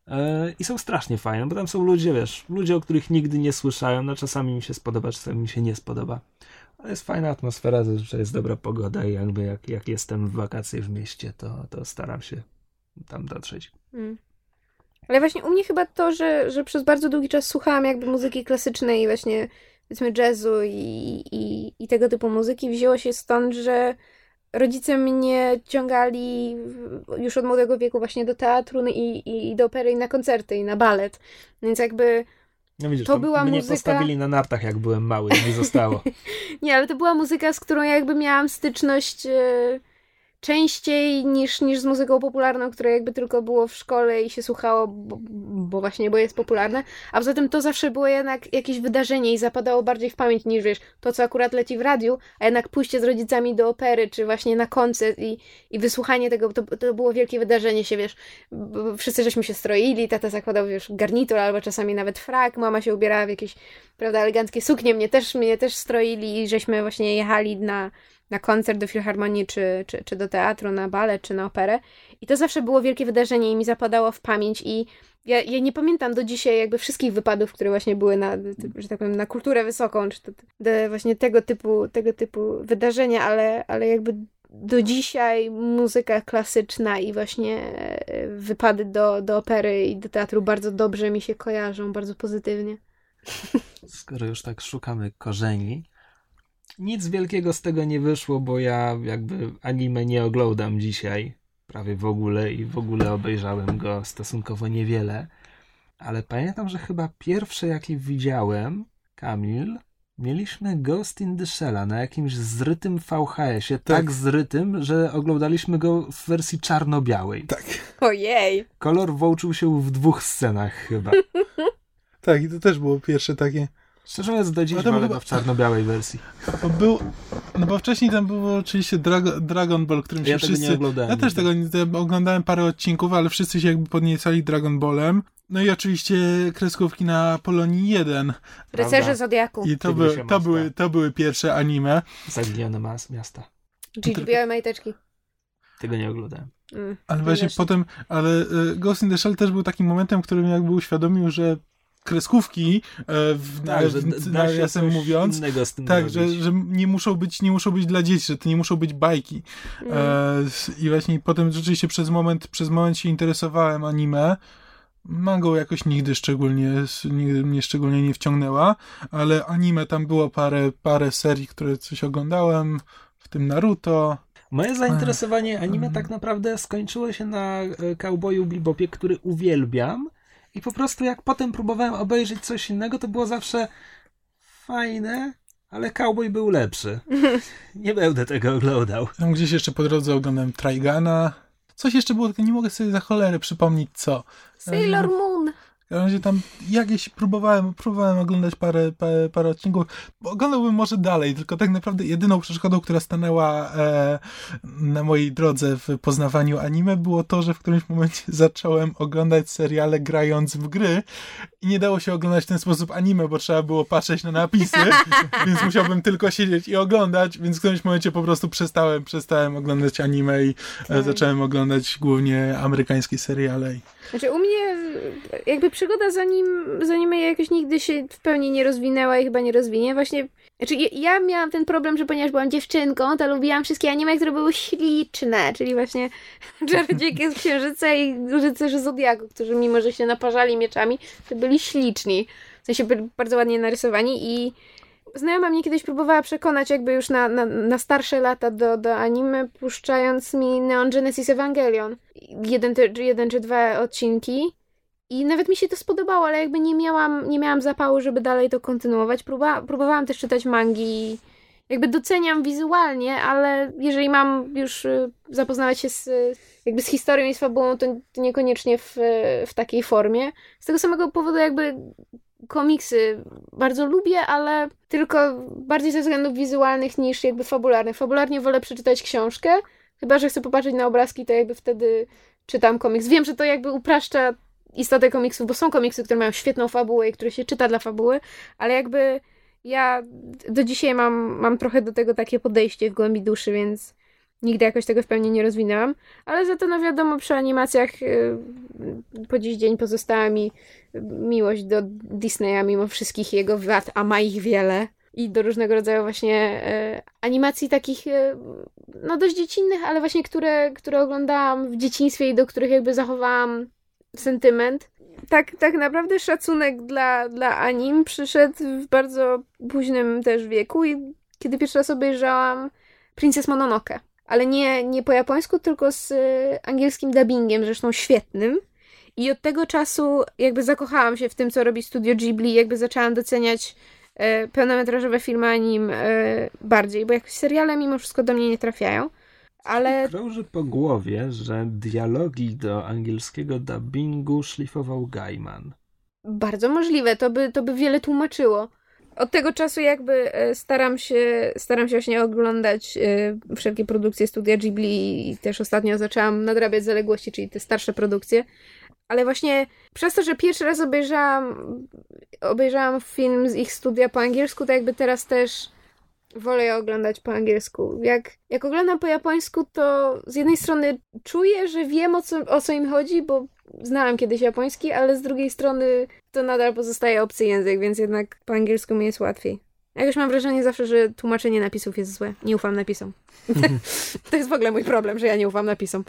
E, I są strasznie fajne, bo tam są ludzie, wiesz, ludzie, o których nigdy nie słyszałem, no czasami mi się spodoba, czasami mi się nie spodoba. Ale jest fajna atmosfera, zazwyczaj jest dobra pogoda i jakby jak, jak jestem w wakacje w mieście, to, to staram się tam dotrzeć. Mm. Ale właśnie u mnie chyba to, że, że przez bardzo długi czas słuchałam jakby muzyki klasycznej, właśnie powiedzmy jazzu i, i, i tego typu muzyki, wzięło się stąd, że rodzice mnie ciągali już od młodego wieku właśnie do teatru no i, i do opery i na koncerty i na balet. Więc jakby No widzisz, To była mnie muzyka- postawili na nartach, jak byłem mały mi zostało. Nie, ale to była muzyka, z którą ja jakby miałam styczność e, częściej niż, niż z muzyką popularną, która jakby tylko było w szkole i się słuchało, bo, bo właśnie, bo jest popularne. A poza tym to zawsze było jednak jakieś wydarzenie i zapadało bardziej w pamięć niż wiesz, to co akurat leci w radiu, a jednak pójście z rodzicami do opery, czy właśnie na koncert i, i wysłuchanie tego, to, to było wielkie wydarzenie się, wiesz. Wszyscy żeśmy się stroili, tata zakładał, wiesz, garnitur albo czasami nawet frak, mama się ubierała w jakieś, prawda, eleganckie suknie, mnie też, mnie też stroili i żeśmy właśnie jechali na, na koncert do filharmonii, czy, czy, czy do teatru, na balet, czy na operę. I to zawsze było wielkie wydarzenie i mi zapadało w pamięć i ja, ja nie pamiętam do dzisiaj jakby wszystkich wypadów, które właśnie były na, że tak powiem, na kulturę wysoką, czy to, właśnie tego typu, tego typu wydarzenia, ale, ale jakby do dzisiaj muzyka klasyczna i właśnie e, wypady do, do opery i do teatru bardzo dobrze mi się kojarzą, bardzo pozytywnie. Skoro już tak szukamy korzeni, nic wielkiego z tego nie wyszło, bo ja jakby anime nie oglądam dzisiaj prawie w ogóle i w ogóle obejrzałem go stosunkowo niewiele. Ale pamiętam, że chyba pierwsze jaki widziałem, Kamil, mieliśmy Ghost in the Shell'a na jakimś zrytym VHS-ie, tak. Tak. zrytym, że oglądaliśmy go w wersji czarno-białej. Tak. Ojej! Kolor włączył się w dwóch scenach chyba. Tak, i to też było pierwsze takie. Szczerze mówiąc, do dziś Ale chyba- w czarno-białej wersji. To był. No bo wcześniej tam było oczywiście Drago, Dragon Ball, którym się Ja tego wszyscy. nie oglądałem. Ja też tego nie oglądałem parę odcinków, ale wszyscy się jakby podniecali Dragon Ballem. No i oczywiście kreskówki na Polonii 1. Rycerze Zodiaku. I to, były, to, były, to były pierwsze anime. Zaginione miasta. Gigi białe majteczki. Tego nie oglądałem. Mm. Ale właśnie potem, ale y, Ghost in the Shell też był takim momentem, w którym jakby uświadomił, że kreskówki, e, w, Tak, że w, nawiasem mówiąc, innego z tym tak, że, że nie muszą być, nie muszą być dla dzieci, że to nie muszą być bajki. Mm. E, I właśnie potem rzeczywiście przez moment, przez moment się interesowałem anime. Mangą jakoś nigdy szczególnie, nigdy mnie szczególnie nie wciągnęła, ale anime tam było parę, parę serii, które coś oglądałem, w tym Naruto. Moje zainteresowanie anime Mm. tak naprawdę skończyło się na e, Cowboyu Bebopie, który uwielbiam i po prostu jak potem próbowałem obejrzeć coś innego, to było zawsze fajne, ale Cowboy był lepszy. Nie będę tego oglądał. Tam gdzieś jeszcze po drodze oglądałem Traigana. Coś jeszcze było, tylko nie mogę sobie za cholerę przypomnieć co. Sailor Moon. W każdym razie tam jakieś próbowałem, próbowałem oglądać parę, parę, parę odcinków. Oglądałbym może dalej, tylko tak naprawdę jedyną przeszkodą, która stanęła e, na mojej drodze w poznawaniu anime było to, że w którymś momencie zacząłem oglądać seriale grając w gry i nie dało się oglądać w ten sposób anime, bo trzeba było patrzeć na napisy, więc musiałbym tylko siedzieć i oglądać, więc w którymś momencie po prostu przestałem, przestałem oglądać anime i e, zacząłem oglądać głównie amerykańskie seriale. Znaczy u mnie jakby przygoda za nim, za nim jakoś nigdy się w pełni nie rozwinęła i chyba nie rozwinie. Właśnie, znaczy ja, ja miałam ten problem, że ponieważ byłam dziewczynką, to lubiłam wszystkie anime, które były śliczne, czyli właśnie Czarodziejki z Księżyca i Rycerze Zodiaku, którzy mimo, że się naparzali mieczami, to byli śliczni. W sensie byli bardzo ładnie narysowani i Znajoma mnie kiedyś próbowała przekonać jakby już na, na, na starsze lata do, do anime, puszczając mi Neon Genesis Evangelion. Jeden, jeden czy dwa odcinki. I nawet mi się to spodobało, ale jakby nie miałam, nie miałam zapału, żeby dalej to kontynuować. Próba, próbowałam też czytać mangi jakby doceniam wizualnie, ale jeżeli mam już y, zapoznawać się z, jakby z historią i z fabułą, to, to niekoniecznie w, w takiej formie. Z tego samego powodu jakby komiksy bardzo lubię, ale tylko bardziej ze względów wizualnych niż jakby fabularnych. Fabularnie wolę przeczytać książkę, chyba że chcę popatrzeć na obrazki, to jakby wtedy czytam komiks. Wiem, że to jakby upraszcza istotę komiksów, bo są komiksy, które mają świetną fabułę i które się czyta dla fabuły, ale jakby ja do dzisiaj mam, mam trochę do tego takie podejście w głębi duszy, więc nigdy jakoś tego w pełni nie rozwinęłam. Ale za to, no wiadomo, przy animacjach yy, po dziś dzień pozostała mi miłość do Disneya, mimo wszystkich jego wad, a ma ich wiele. I do różnego rodzaju właśnie yy, animacji takich, yy, no dość dziecinnych, ale właśnie które, które oglądałam w dzieciństwie i do których jakby zachowałam sentyment tak, tak naprawdę szacunek dla, dla anim przyszedł w bardzo późnym też wieku i kiedy pierwszy raz obejrzałam Princess Mononoke. Ale nie, nie po japońsku, tylko z y, angielskim dubbingiem, zresztą świetnym. I od tego czasu jakby zakochałam się w tym, co robi studio Ghibli, jakby zaczęłam doceniać e, pełnometrażowe filmy anim e, bardziej, bo jakoś seriale mimo wszystko do mnie nie trafiają ale... Krąży po głowie, że dialogi do angielskiego dubbingu szlifował Gaiman. Bardzo możliwe, to by, to by wiele tłumaczyło. Od tego czasu jakby e, staram się, staram się właśnie oglądać e, wszelkie produkcje studia Ghibli i też ostatnio zaczęłam nadrabiać zaległości, czyli te starsze produkcje. Ale właśnie przez to, że pierwszy raz obejrzałam, obejrzałam film z ich studia po angielsku, to jakby teraz też wolę je oglądać po angielsku. Jak, jak oglądam po japońsku, to z jednej strony czuję, że wiem o co, o co im chodzi, bo znałam kiedyś japoński, ale z drugiej strony to nadal pozostaje obcy język, więc jednak po angielsku mi jest łatwiej. Jakoś mam wrażenie zawsze, że tłumaczenie napisów jest złe. Nie ufam napisom. to jest w ogóle mój problem, że ja nie ufam napisom.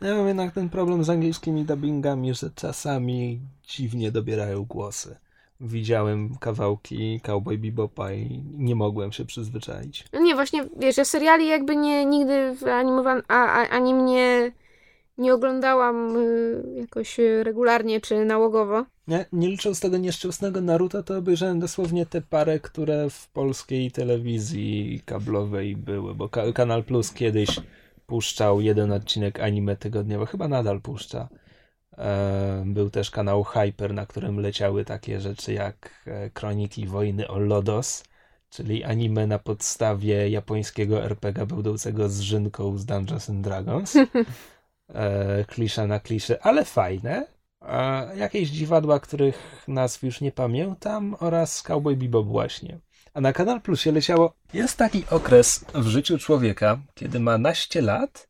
ja mam jednak ten problem z angielskimi dubbingami, że czasami dziwnie dobierają głosy widziałem kawałki Cowboy Bebopa i nie mogłem się przyzwyczaić. No nie, właśnie, wiesz, ja seriali jakby nie, nigdy animowan, a, a, ani mnie nie oglądałam y, jakoś regularnie czy nałogowo. Nie, nie licząc tego nieszczęsnego Naruto, to obejrzałem dosłownie te parę, które w polskiej telewizji kablowej były, bo Kanal Plus kiedyś puszczał jeden odcinek anime tygodniowo, chyba nadal puszcza. E, był też kanał Hyper, na którym leciały takie rzeczy jak e, Kroniki Wojny o Lodos, czyli anime na podstawie japońskiego RPG będącego z Rzynką z Dungeons and Dragons. E, klisza na klisze, ale fajne. Jakieś dziwadła, których nazw już nie pamiętam oraz Cowboy Bebop właśnie. A na Kanal Plusie leciało... Jest taki okres w życiu człowieka, kiedy ma naście lat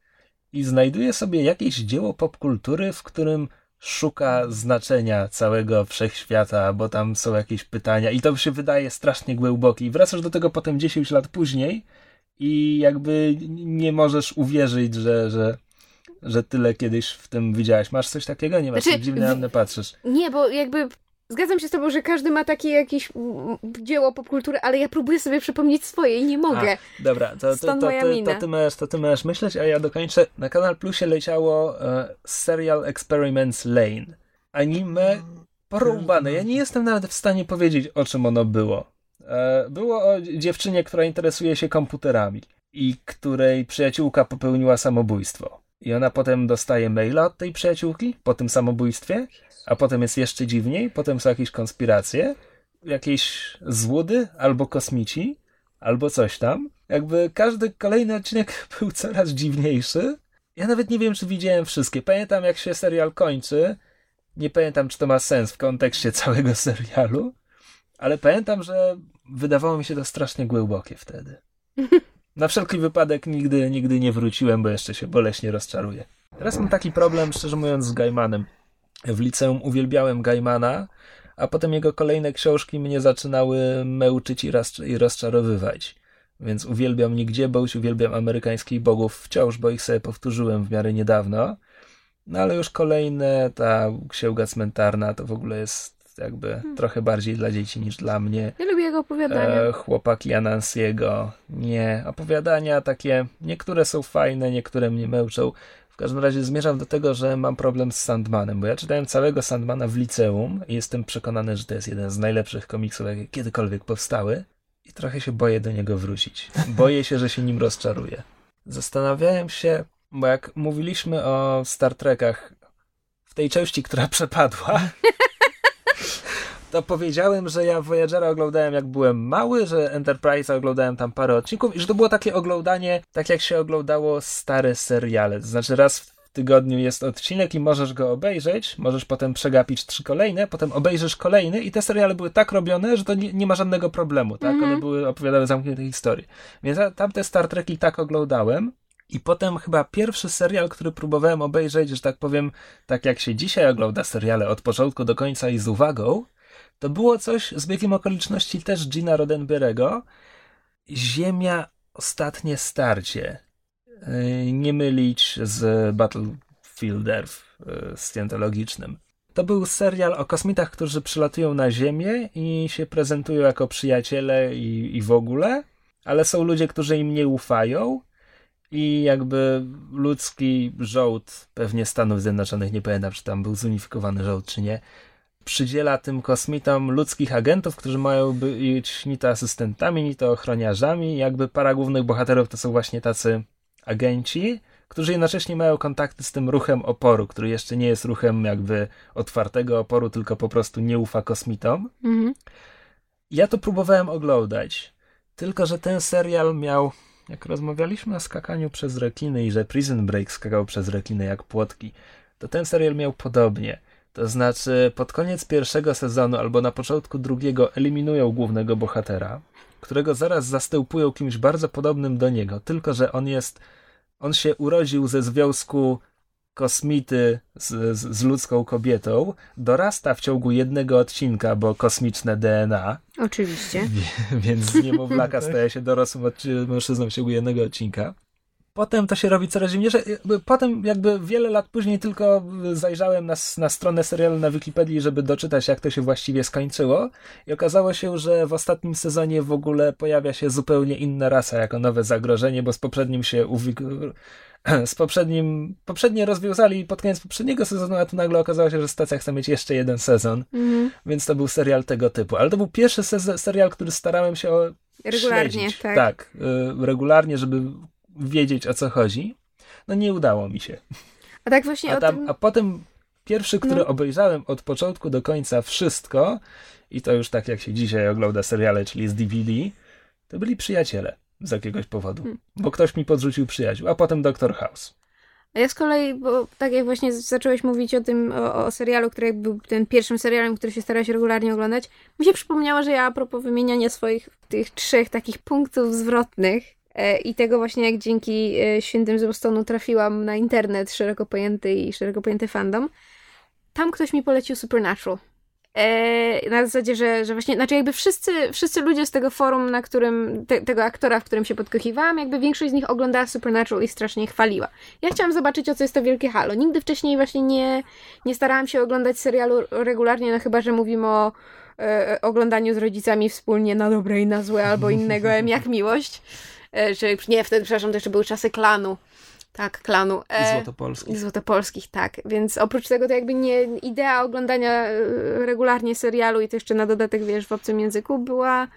i znajduje sobie jakieś dzieło popkultury, w którym szuka znaczenia całego wszechświata, bo tam są jakieś pytania i to się wydaje strasznie głębokie. I wracasz do tego potem 10 lat później i jakby nie możesz uwierzyć, że, że, że tyle kiedyś w tym widziałeś. Masz coś takiego? Nie masz znaczy, dziwnie na mnie patrzysz. Nie, bo jakby Zgadzam się z tobą, że każdy ma takie jakieś dzieło popkultury, ale ja próbuję sobie przypomnieć swoje i nie mogę. A, dobra, to, to, to, to, to, ty masz, to ty masz myśleć, a ja dokończę. Na Kanal Plusie leciało e, Serial Experiments Lane. Anime porąbane. Ja nie jestem nawet w stanie powiedzieć, o czym ono było. E, było o dziewczynie, która interesuje się komputerami i której przyjaciółka popełniła samobójstwo. I ona potem dostaje maila od tej przyjaciółki po tym samobójstwie a potem jest jeszcze dziwniej, potem są jakieś konspiracje, jakieś złudy albo kosmici, albo coś tam. Jakby każdy kolejny odcinek był coraz dziwniejszy. Ja nawet nie wiem, czy widziałem wszystkie. Pamiętam, jak się serial kończy. Nie pamiętam, czy to ma sens w kontekście całego serialu, ale pamiętam, że wydawało mi się to strasznie głębokie wtedy. Na wszelki wypadek nigdy, nigdy nie wróciłem, bo jeszcze się boleśnie rozczaruję. Teraz mam taki problem, szczerze mówiąc, z Gaimanem. W liceum uwielbiałem Gaimana, a potem jego kolejne książki mnie zaczynały męczyć i, roz, i rozczarowywać. Więc uwielbiam Nigdzie Boś, uwielbiam amerykańskich bogów wciąż, bo ich sobie powtórzyłem w miarę niedawno. No ale już kolejne, ta księga cmentarna to w ogóle jest jakby hmm. trochę bardziej dla dzieci niż dla mnie. Ja lubię jego opowiadania. E, chłopaki Anansiego. Nie. Opowiadania takie, niektóre są fajne, niektóre mnie męczą. W każdym razie zmierzam do tego, że mam problem z Sandmanem, bo ja czytałem całego Sandmana w liceum i jestem przekonany, że to jest jeden z najlepszych komiksów, jakie kiedykolwiek powstały. i trochę się boję do niego wrócić. Boję się, że się nim rozczaruję. Zastanawiałem się, bo jak mówiliśmy o Star Trekach w tej części, która przepadła, to powiedziałem, że ja Voyagera oglądałem jak byłem mały, że Enterprise oglądałem tam parę odcinków i że to było takie oglądanie, tak jak się oglądało stare seriale. To znaczy raz w tygodniu jest odcinek i możesz go obejrzeć, możesz potem przegapić trzy kolejne, potem obejrzysz kolejny i te seriale były tak robione, że to nie, nie ma żadnego problemu, tak? Mhm. One były, opowiadały zamknięte historie. Więc ja tamte Star Treki tak oglądałem. I potem chyba pierwszy serial, który próbowałem obejrzeć, że tak powiem, tak jak się dzisiaj ogląda seriale od początku do końca i z uwagą, to było coś z biegiem okoliczności też Gina Roddenberry'ego. Ziemia Ostatnie Starcie. Yy, Nie mylić z Battlefield Earth yy, scjentologicznym. To był serial o kosmitach, którzy przylatują na Ziemię i się prezentują jako przyjaciele i, i w ogóle, ale są ludzie, którzy im nie ufają i jakby ludzki żołd, pewnie Stanów Zjednoczonych, nie pamiętam, czy tam był zunifikowany żołd, czy nie, przydziela tym kosmitom ludzkich agentów, którzy mają być ni to asystentami, ni to ochroniarzami. Jakby para głównych bohaterów to są właśnie tacy agenci, którzy jednocześnie mają kontakty z tym ruchem oporu, który jeszcze nie jest ruchem jakby otwartego oporu, tylko po prostu nie ufa kosmitom. Mhm. Ja to próbowałem oglądać, tylko że ten serial miał, jak rozmawialiśmy o skakaniu przez rekiny i że Prison Break skakał przez rekiny jak płotki, to ten serial miał podobnie. To znaczy, pod koniec pierwszego sezonu albo na początku drugiego eliminują głównego bohatera, którego zaraz zastępują kimś bardzo podobnym do niego, tylko że on jest, on się urodził ze związku kosmity z, z, z ludzką kobietą, dorasta w ciągu jednego odcinka, bo kosmiczne DNA, Oczywiście. Wie- więc z niemowlaka staje się dorosłym mężczyzną w ciągu jednego odcinka. Potem to się robi coraz dziwniejsze. Jakby Potem jakby wiele lat później tylko zajrzałem na, na stronę serialu na Wikipedii, żeby doczytać jak to się właściwie skończyło i okazało się, że w ostatnim sezonie w ogóle pojawia się zupełnie inna rasa jako nowe zagrożenie, bo z poprzednim się uwik- z poprzednim, poprzednie rozwiązali pod koniec poprzedniego sezonu, a tu nagle okazało się, że stacja chce mieć jeszcze jeden sezon, Mhm. więc to był serial tego typu. Ale to był pierwszy serial, który starałem się o Regularnie, śledzić. tak. Tak, y, regularnie, żeby wiedzieć o co chodzi. No nie udało mi się. A tak właśnie A, o tam, tym... a potem pierwszy, który No. obejrzałem od początku do końca wszystko, i to już tak jak się dzisiaj ogląda seriale, czyli z DVD, to byli przyjaciele z jakiegoś powodu. Hmm. Bo ktoś mi podrzucił przyjaciół, a potem Doctor House. A ja z kolei, bo tak jak właśnie zacząłeś mówić o tym, o, o serialu, który był tym pierwszym serialem, który się starałeś regularnie oglądać, mi się przypomniało, że ja a propos wymieniania swoich tych trzech takich punktów zwrotnych i tego właśnie jak dzięki e, Świętym z trafiłam na internet szeroko pojęty i szeroko pojęty fandom, tam ktoś mi polecił Supernatural. E, na zasadzie, że, że właśnie, znaczy jakby wszyscy, wszyscy ludzie z tego forum, na którym, te, tego aktora, w którym się podkochiwałam, jakby większość z nich oglądała Supernatural i strasznie chwaliła. Ja chciałam zobaczyć, o co jest to wielkie halo. Nigdy wcześniej właśnie nie, nie starałam się oglądać serialu regularnie, no chyba, że mówimy o e, oglądaniu z rodzicami wspólnie na dobre i na złe, albo innego jak miłość. E, czy nie, wtedy, przepraszam, to jeszcze były czasy klanu. Tak, klanu. I E, Złotopolski. i Złotopolskich, tak. Więc oprócz tego to jakby nie idea oglądania e, regularnie serialu i to jeszcze na dodatek, wiesz, w obcym języku była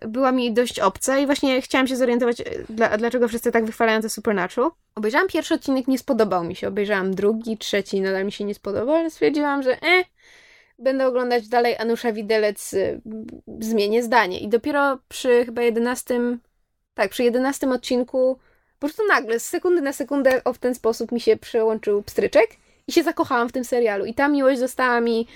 była mi dość obca i właśnie chciałam się zorientować, e, dla, dlaczego wszyscy tak wychwalają te Supernatural. Obejrzałam pierwszy odcinek, nie spodobał mi się. Obejrzałam drugi, trzeci, nadal mi się nie spodobał, ale stwierdziłam, że e, będę oglądać dalej Anusza Widelec, zmienię zdanie. I dopiero przy chyba jedenastym, tak, przy jedenastym odcinku po prostu nagle, z sekundy na sekundę o w ten sposób mi się przełączył pstryczek i się zakochałam w tym serialu. I ta miłość została mi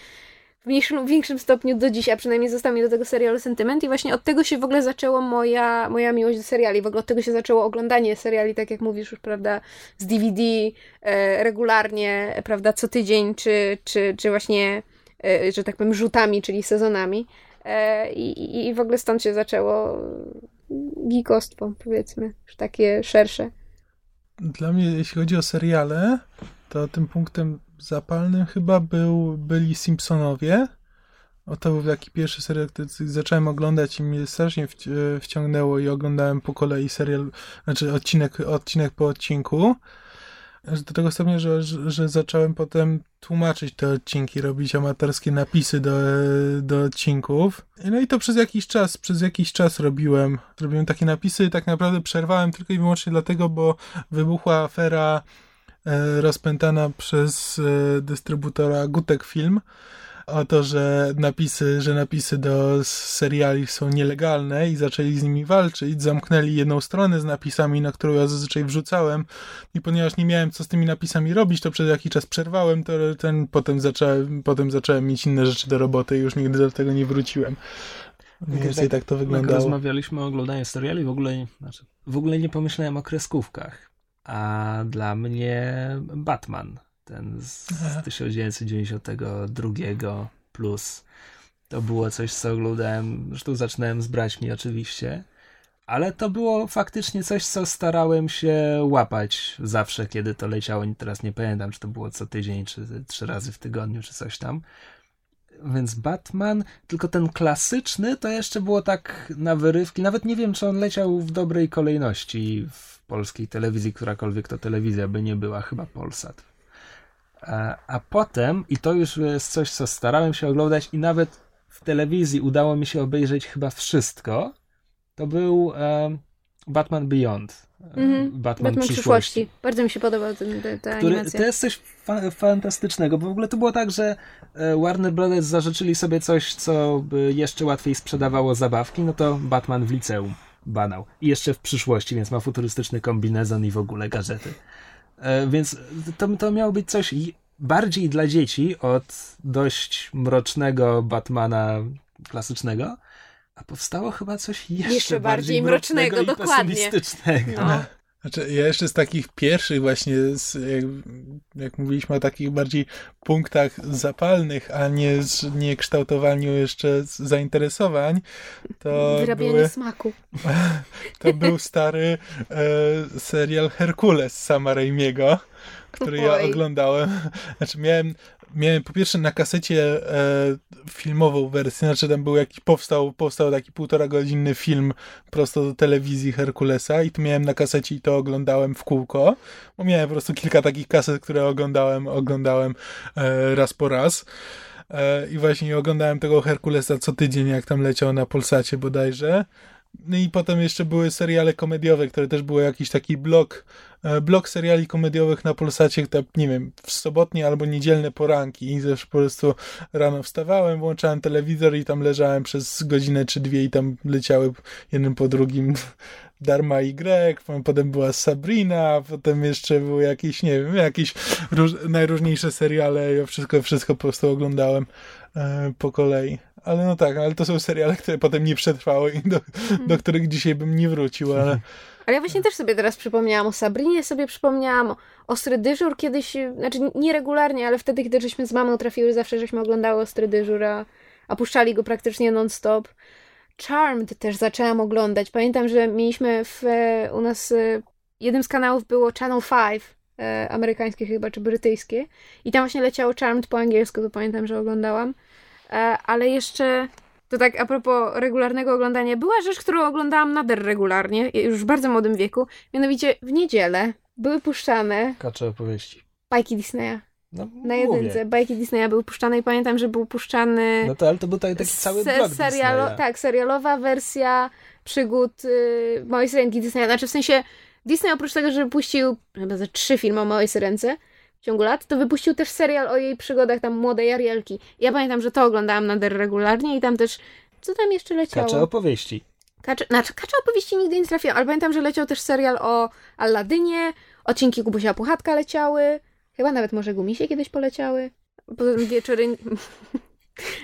w mniejszym większym stopniu do dziś, a przynajmniej został mi do tego serialu sentyment i właśnie od tego się w ogóle zaczęła moja, moja miłość do seriali. W ogóle od tego się zaczęło oglądanie seriali, tak jak mówisz już, prawda, z DVD e, regularnie, prawda, co tydzień, czy, czy, czy właśnie, e, że tak powiem, rzutami, czyli sezonami. E, i- I w ogóle stąd się zaczęło gikostwo, powiedzmy, już takie szersze. Dla mnie, jeśli chodzi o seriale, to tym punktem zapalnym chyba był, byli Simpsonowie. O, to był taki pierwszy serial, który zacząłem oglądać i mnie strasznie wci- wciągnęło i oglądałem po kolei serial, znaczy odcinek, odcinek po odcinku. Do tego stopnia, że, że zacząłem potem tłumaczyć te odcinki, robić amatorskie napisy do, do odcinków. No i to przez jakiś czas, przez jakiś czas robiłem. Robiłem takie napisy tak naprawdę przerwałem tylko i wyłącznie dlatego, bo wybuchła afera e, rozpętana przez e, dystrybutora Gutek Film o to, że napisy, że napisy do seriali są nielegalne i zaczęli z nimi walczyć. Zamknęli jedną stronę z napisami, na którą ja zazwyczaj wrzucałem i ponieważ nie miałem co z tymi napisami robić, to przez jakiś czas przerwałem, to ten, potem, zacząłem, potem zacząłem mieć inne rzeczy do roboty i już nigdy do tego nie wróciłem. Mniej więcej tak, tak to wyglądało. Jak rozmawialiśmy o oglądaniu seriali, w ogóle, znaczy, w ogóle nie pomyślałem o kreskówkach. A dla mnie Batman ten z 1992 plus. To było coś, co oglądałem, zresztą zaczynałem z braćmi oczywiście, ale to było faktycznie coś, co starałem się łapać zawsze, kiedy to leciało. Teraz nie pamiętam, czy to było co tydzień, czy trzy razy w tygodniu, czy coś tam. Więc Batman, tylko ten klasyczny to jeszcze było tak na wyrywki. Nawet nie wiem, czy on leciał w dobrej kolejności w polskiej telewizji, którakolwiek to telewizja by nie była, chyba Polsat. A, a potem, i to już jest coś, co starałem się oglądać, i nawet w telewizji udało mi się obejrzeć chyba wszystko, to był e, Batman Beyond. Mm-hmm. Batman, Batman przyszłości. przyszłości. Bardzo mi się podobał ten, ten, ta Który, animacja. To jest coś fa- fantastycznego, bo w ogóle to było tak, że e, Warner Brothers zażyczyli sobie coś, co by jeszcze łatwiej sprzedawało zabawki, no to Batman w liceum banał. I jeszcze w przyszłości, więc ma futurystyczny kombinezon i w ogóle gazety. E, więc to, to miało być coś bardziej dla dzieci od dość mrocznego Batmana klasycznego, a powstało chyba coś jeszcze, jeszcze bardziej, bardziej mrocznego, mrocznego dokładnie. No. Znaczy, ja jeszcze z takich pierwszych właśnie, z, jak, jak, mówiliśmy o takich bardziej punktach zapalnych, a nie, z, nie kształtowaniu jeszcze zainteresowań, to Wyrabianie były, smaku. To był stary e, serial Herkules sama Raimiego, który ja oglądałem. Znaczy miałem miałem po pierwsze na kasecie e, filmową wersję, znaczy tam był jakiś, powstał, powstał taki półtora godzinny film prosto do telewizji Herkulesa i tu miałem na kasecie i to oglądałem w kółko, bo miałem po prostu kilka takich kaset, które oglądałem, oglądałem e, raz po raz. E, I właśnie oglądałem tego Herkulesa co tydzień, jak tam leciał na Polsacie bodajże. No i potem jeszcze były seriale komediowe, które też było jakiś taki blok, e, blok seriali komediowych na Polsacie, tak, nie wiem, w sobotnie albo niedzielne poranki i też po prostu rano wstawałem, włączałem telewizor i tam leżałem przez godzinę czy dwie i tam leciały jednym po drugim Darma Greg, potem była Sabrina, potem jeszcze były jakieś, nie wiem, jakieś róż, najróżniejsze seriale, ja wszystko, wszystko po prostu oglądałem e, po kolei. Ale no tak, ale to są seriale, które potem nie przetrwały i do, hmm. do których dzisiaj bym nie wrócił, ale... Ale ja właśnie też sobie teraz przypomniałam o Sabrinie, sobie przypomniałam o Ostry Dyżur kiedyś, znaczy nieregularnie, ale wtedy, gdy żeśmy z mamą trafiły, zawsze żeśmy oglądały Ostry Dyżur, a, a puszczali go praktycznie non-stop. Charmed też zaczęłam oglądać. Pamiętam, że mieliśmy w, e, u nas e, jednym z kanałów było Channel 5, e, amerykańskie chyba, czy brytyjskie. I tam właśnie leciało Charmed po angielsku, to pamiętam, że oglądałam. Ale jeszcze, to tak a propos regularnego oglądania, była rzecz, którą oglądałam nader regularnie, już w bardzo młodym wieku. Mianowicie w niedzielę były puszczane... Kacze opowieści. Bajki Disneya. No, na jedynce. Bajki Disneya były puszczane i pamiętam, że był puszczany. No to ale to był taki, taki cały se, blok serialo, Disneya. Tak, serialowa wersja przygód y, Małej Syrenki Disneya. Znaczy w sensie Disney oprócz tego, że wypuścił chyba ze trzy filmy o Małej Syrence w ciągu lat, to wypuścił też serial o jej przygodach tam młodej Arielki. Ja pamiętam, że to oglądałam nader regularnie i tam też co tam jeszcze leciało? Kacze opowieści. Kacze, znaczy, kacze opowieści nigdy nie trafiłam, ale pamiętam, że leciał też serial o Alladynie, odcinki Kubusia Puchatka leciały. Chyba nawet może gumisie kiedyś poleciały. Poza tym wieczory...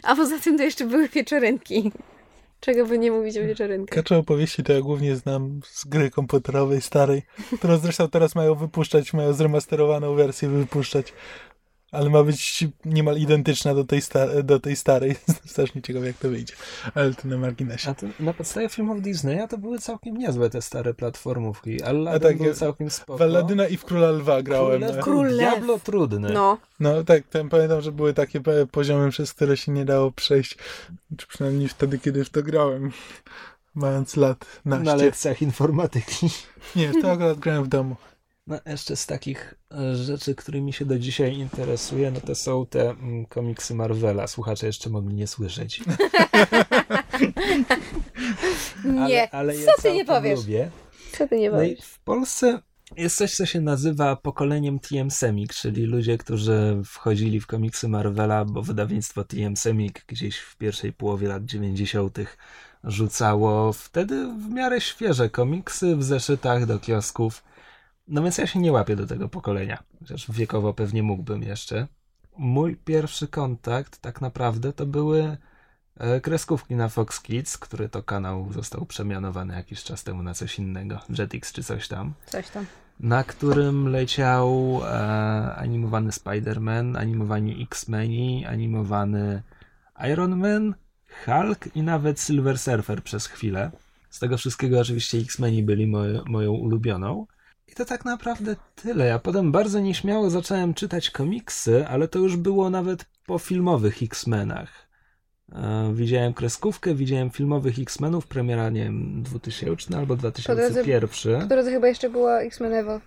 A poza tym to jeszcze były wieczorynki. Czego by nie mówić o wieczorynkach. Kacze opowieści to ja głównie znam z gry komputerowej starej, którą zresztą teraz mają wypuszczać, mają zremasterowaną wersję wypuszczać ale ma być niemal identyczna do tej, sta- do tej starej. Strasznie ciekawe, jak to wyjdzie. Ale to na marginesie. A to na podstawie filmów Disneya to były całkiem niezłe te stare platformówki. Aladdin tak, był całkiem spoko. W Aladyna i w Króla Lwa grałem. Król, Król Diablo trudny. No. No tak, ten, pamiętam, że były takie poziomy, przez które się nie dało przejść. Czy przynajmniej wtedy, kiedy w to grałem. Mając lat naście. Na lekcjach informatyki. Nie, w to akurat grałem w domu. No, jeszcze z takich e, rzeczy, którymi się do dzisiaj interesuję, no to są te mm, komiksy Marvela. Słuchacze jeszcze mogli nie słyszeć. Nie, ale, ale co ja ty nie powiesz? Lubię. Co ty nie No powiesz? w Polsce jest coś, co się nazywa pokoleniem TM Semik, czyli ludzie, którzy wchodzili w komiksy Marvela, bo wydawnictwo TM Semik gdzieś w pierwszej połowie lat 90. rzucało wtedy w miarę świeże komiksy w zeszytach do kiosków. No więc ja się nie łapię do tego pokolenia, chociaż wiekowo pewnie mógłbym jeszcze. Mój pierwszy kontakt tak naprawdę to były e, kreskówki na Fox Kids, który to kanał został przemianowany jakiś czas temu na coś innego, Jetix czy coś tam, Coś tam. na którym leciał e, animowany Spider-Man, animowani X-Meni, animowany Iron Man, Hulk i nawet Silver Surfer przez chwilę. Z tego wszystkiego oczywiście X-Meni byli moje, moją ulubioną. To tak naprawdę tyle. Ja potem bardzo nieśmiało zacząłem czytać komiksy, ale to już było nawet po filmowych X-Menach. E, Widziałem kreskówkę, widziałem filmowych X-Menów, premiera, nie wiem, 2000 albo 2001. Po drodze chyba jeszcze było X-Men Evo.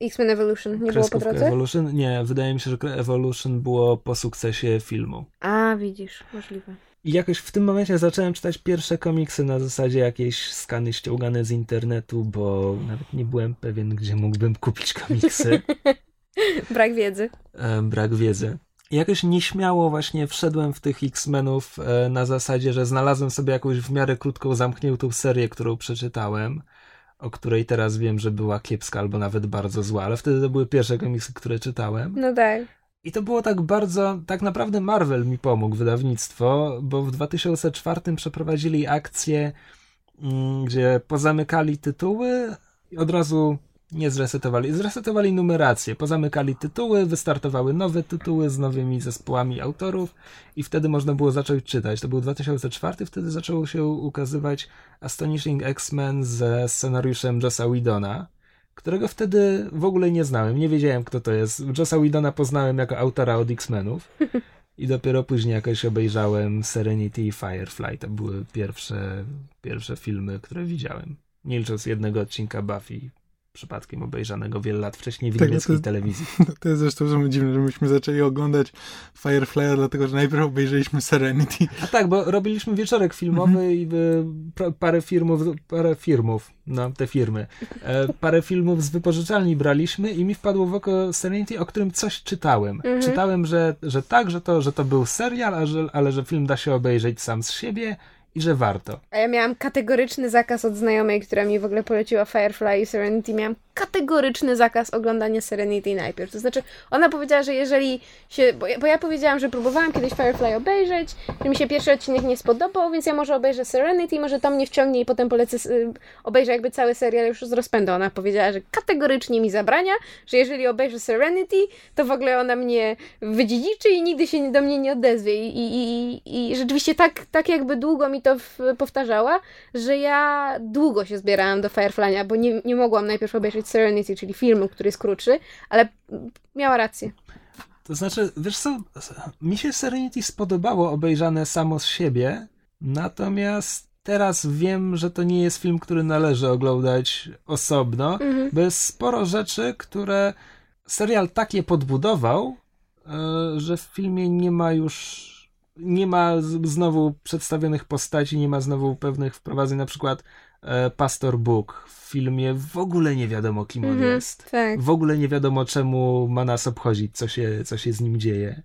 X-Men Evolution. Nie było po Kreskówka drodze? Evolution? Nie, wydaje mi się, że Evolution było po sukcesie filmu. A, widzisz, możliwe. I jakoś w tym momencie zacząłem czytać pierwsze komiksy na zasadzie jakieś skany ściągane z internetu, bo nawet nie byłem pewien, gdzie mógłbym kupić komiksy. Brak wiedzy. e, brak wiedzy. I jakoś nieśmiało właśnie wszedłem w tych X-Menów e, na zasadzie, że znalazłem sobie jakąś w miarę krótką, zamkniętą serię, którą przeczytałem, o której teraz wiem, że była kiepska albo nawet bardzo zła, ale wtedy to były pierwsze komiksy, które czytałem. No tak. I to było tak bardzo, tak naprawdę Marvel mi pomógł, wydawnictwo, bo w 2004 przeprowadzili akcję, mm, gdzie pozamykali tytuły i od razu nie zresetowali. Zresetowali numerację, pozamykali tytuły, wystartowały nowe tytuły z nowymi zespołami autorów i wtedy można było zacząć czytać. To był 2004, wtedy zaczęło się ukazywać Astonishing X-Men ze scenariuszem Jossa Whedona, którego wtedy w ogóle nie znałem. Nie wiedziałem, kto to jest. Jossa Whedona poznałem jako autora od X-Menów i dopiero później jakoś obejrzałem Serenity i Firefly. To były pierwsze, pierwsze filmy, które widziałem. Nie licząc jednego odcinka Buffy, przypadkiem obejrzanego wiele lat wcześniej w Tak, niemieckiej to- telewizji. To jest zresztą że dziwne, że myśmy zaczęli oglądać Firefly, dlatego że najpierw obejrzeliśmy Serenity. A tak, bo robiliśmy wieczorek filmowy i y, parę firmów, parę firmów, no te firmy, e, parę filmów z wypożyczalni braliśmy i mi wpadło w oko Serenity, o którym coś czytałem. Mhm. Czytałem, że, że tak, że to, że to był serial, a że, ale że film da się obejrzeć sam z siebie i że warto. A ja miałam kategoryczny zakaz od znajomej, która mi w ogóle poleciła Firefly i Serenity. Miałam kategoryczny zakaz oglądania Serenity najpierw. To znaczy, ona powiedziała, że jeżeli się. Bo ja, bo ja powiedziałam, że próbowałam kiedyś Firefly obejrzeć, że mi się pierwszy odcinek nie spodobał, więc ja może obejrzę Serenity, może to mnie wciągnie i potem polecę. y, Obejrzę jakby cały serial już z rozpędu. Ona powiedziała, że kategorycznie mi zabrania, że jeżeli obejrzę Serenity, to w ogóle ona mnie wydziedziczy i nigdy się do mnie nie odezwie. I, i, i, i rzeczywiście tak, tak jakby długo mi to w, powtarzała, że ja długo się zbierałam do Firefly'a, bo nie, nie mogłam najpierw obejrzeć Serenity, czyli filmu, który jest krótszy, ale miała rację. To znaczy, wiesz co, mi się Serenity spodobało obejrzane samo z siebie, natomiast teraz wiem, że to nie jest film, który należy oglądać osobno, Mhm. bo jest sporo rzeczy, które serial tak je podbudował, e, że w filmie nie ma już nie ma znowu przedstawionych postaci, nie ma znowu pewnych wprowadzeń, na przykład Pastor Bóg w filmie w ogóle nie wiadomo kim on Mhm, jest. Tak. W ogóle nie wiadomo, czemu ma nas obchodzić, co się, co się z nim dzieje.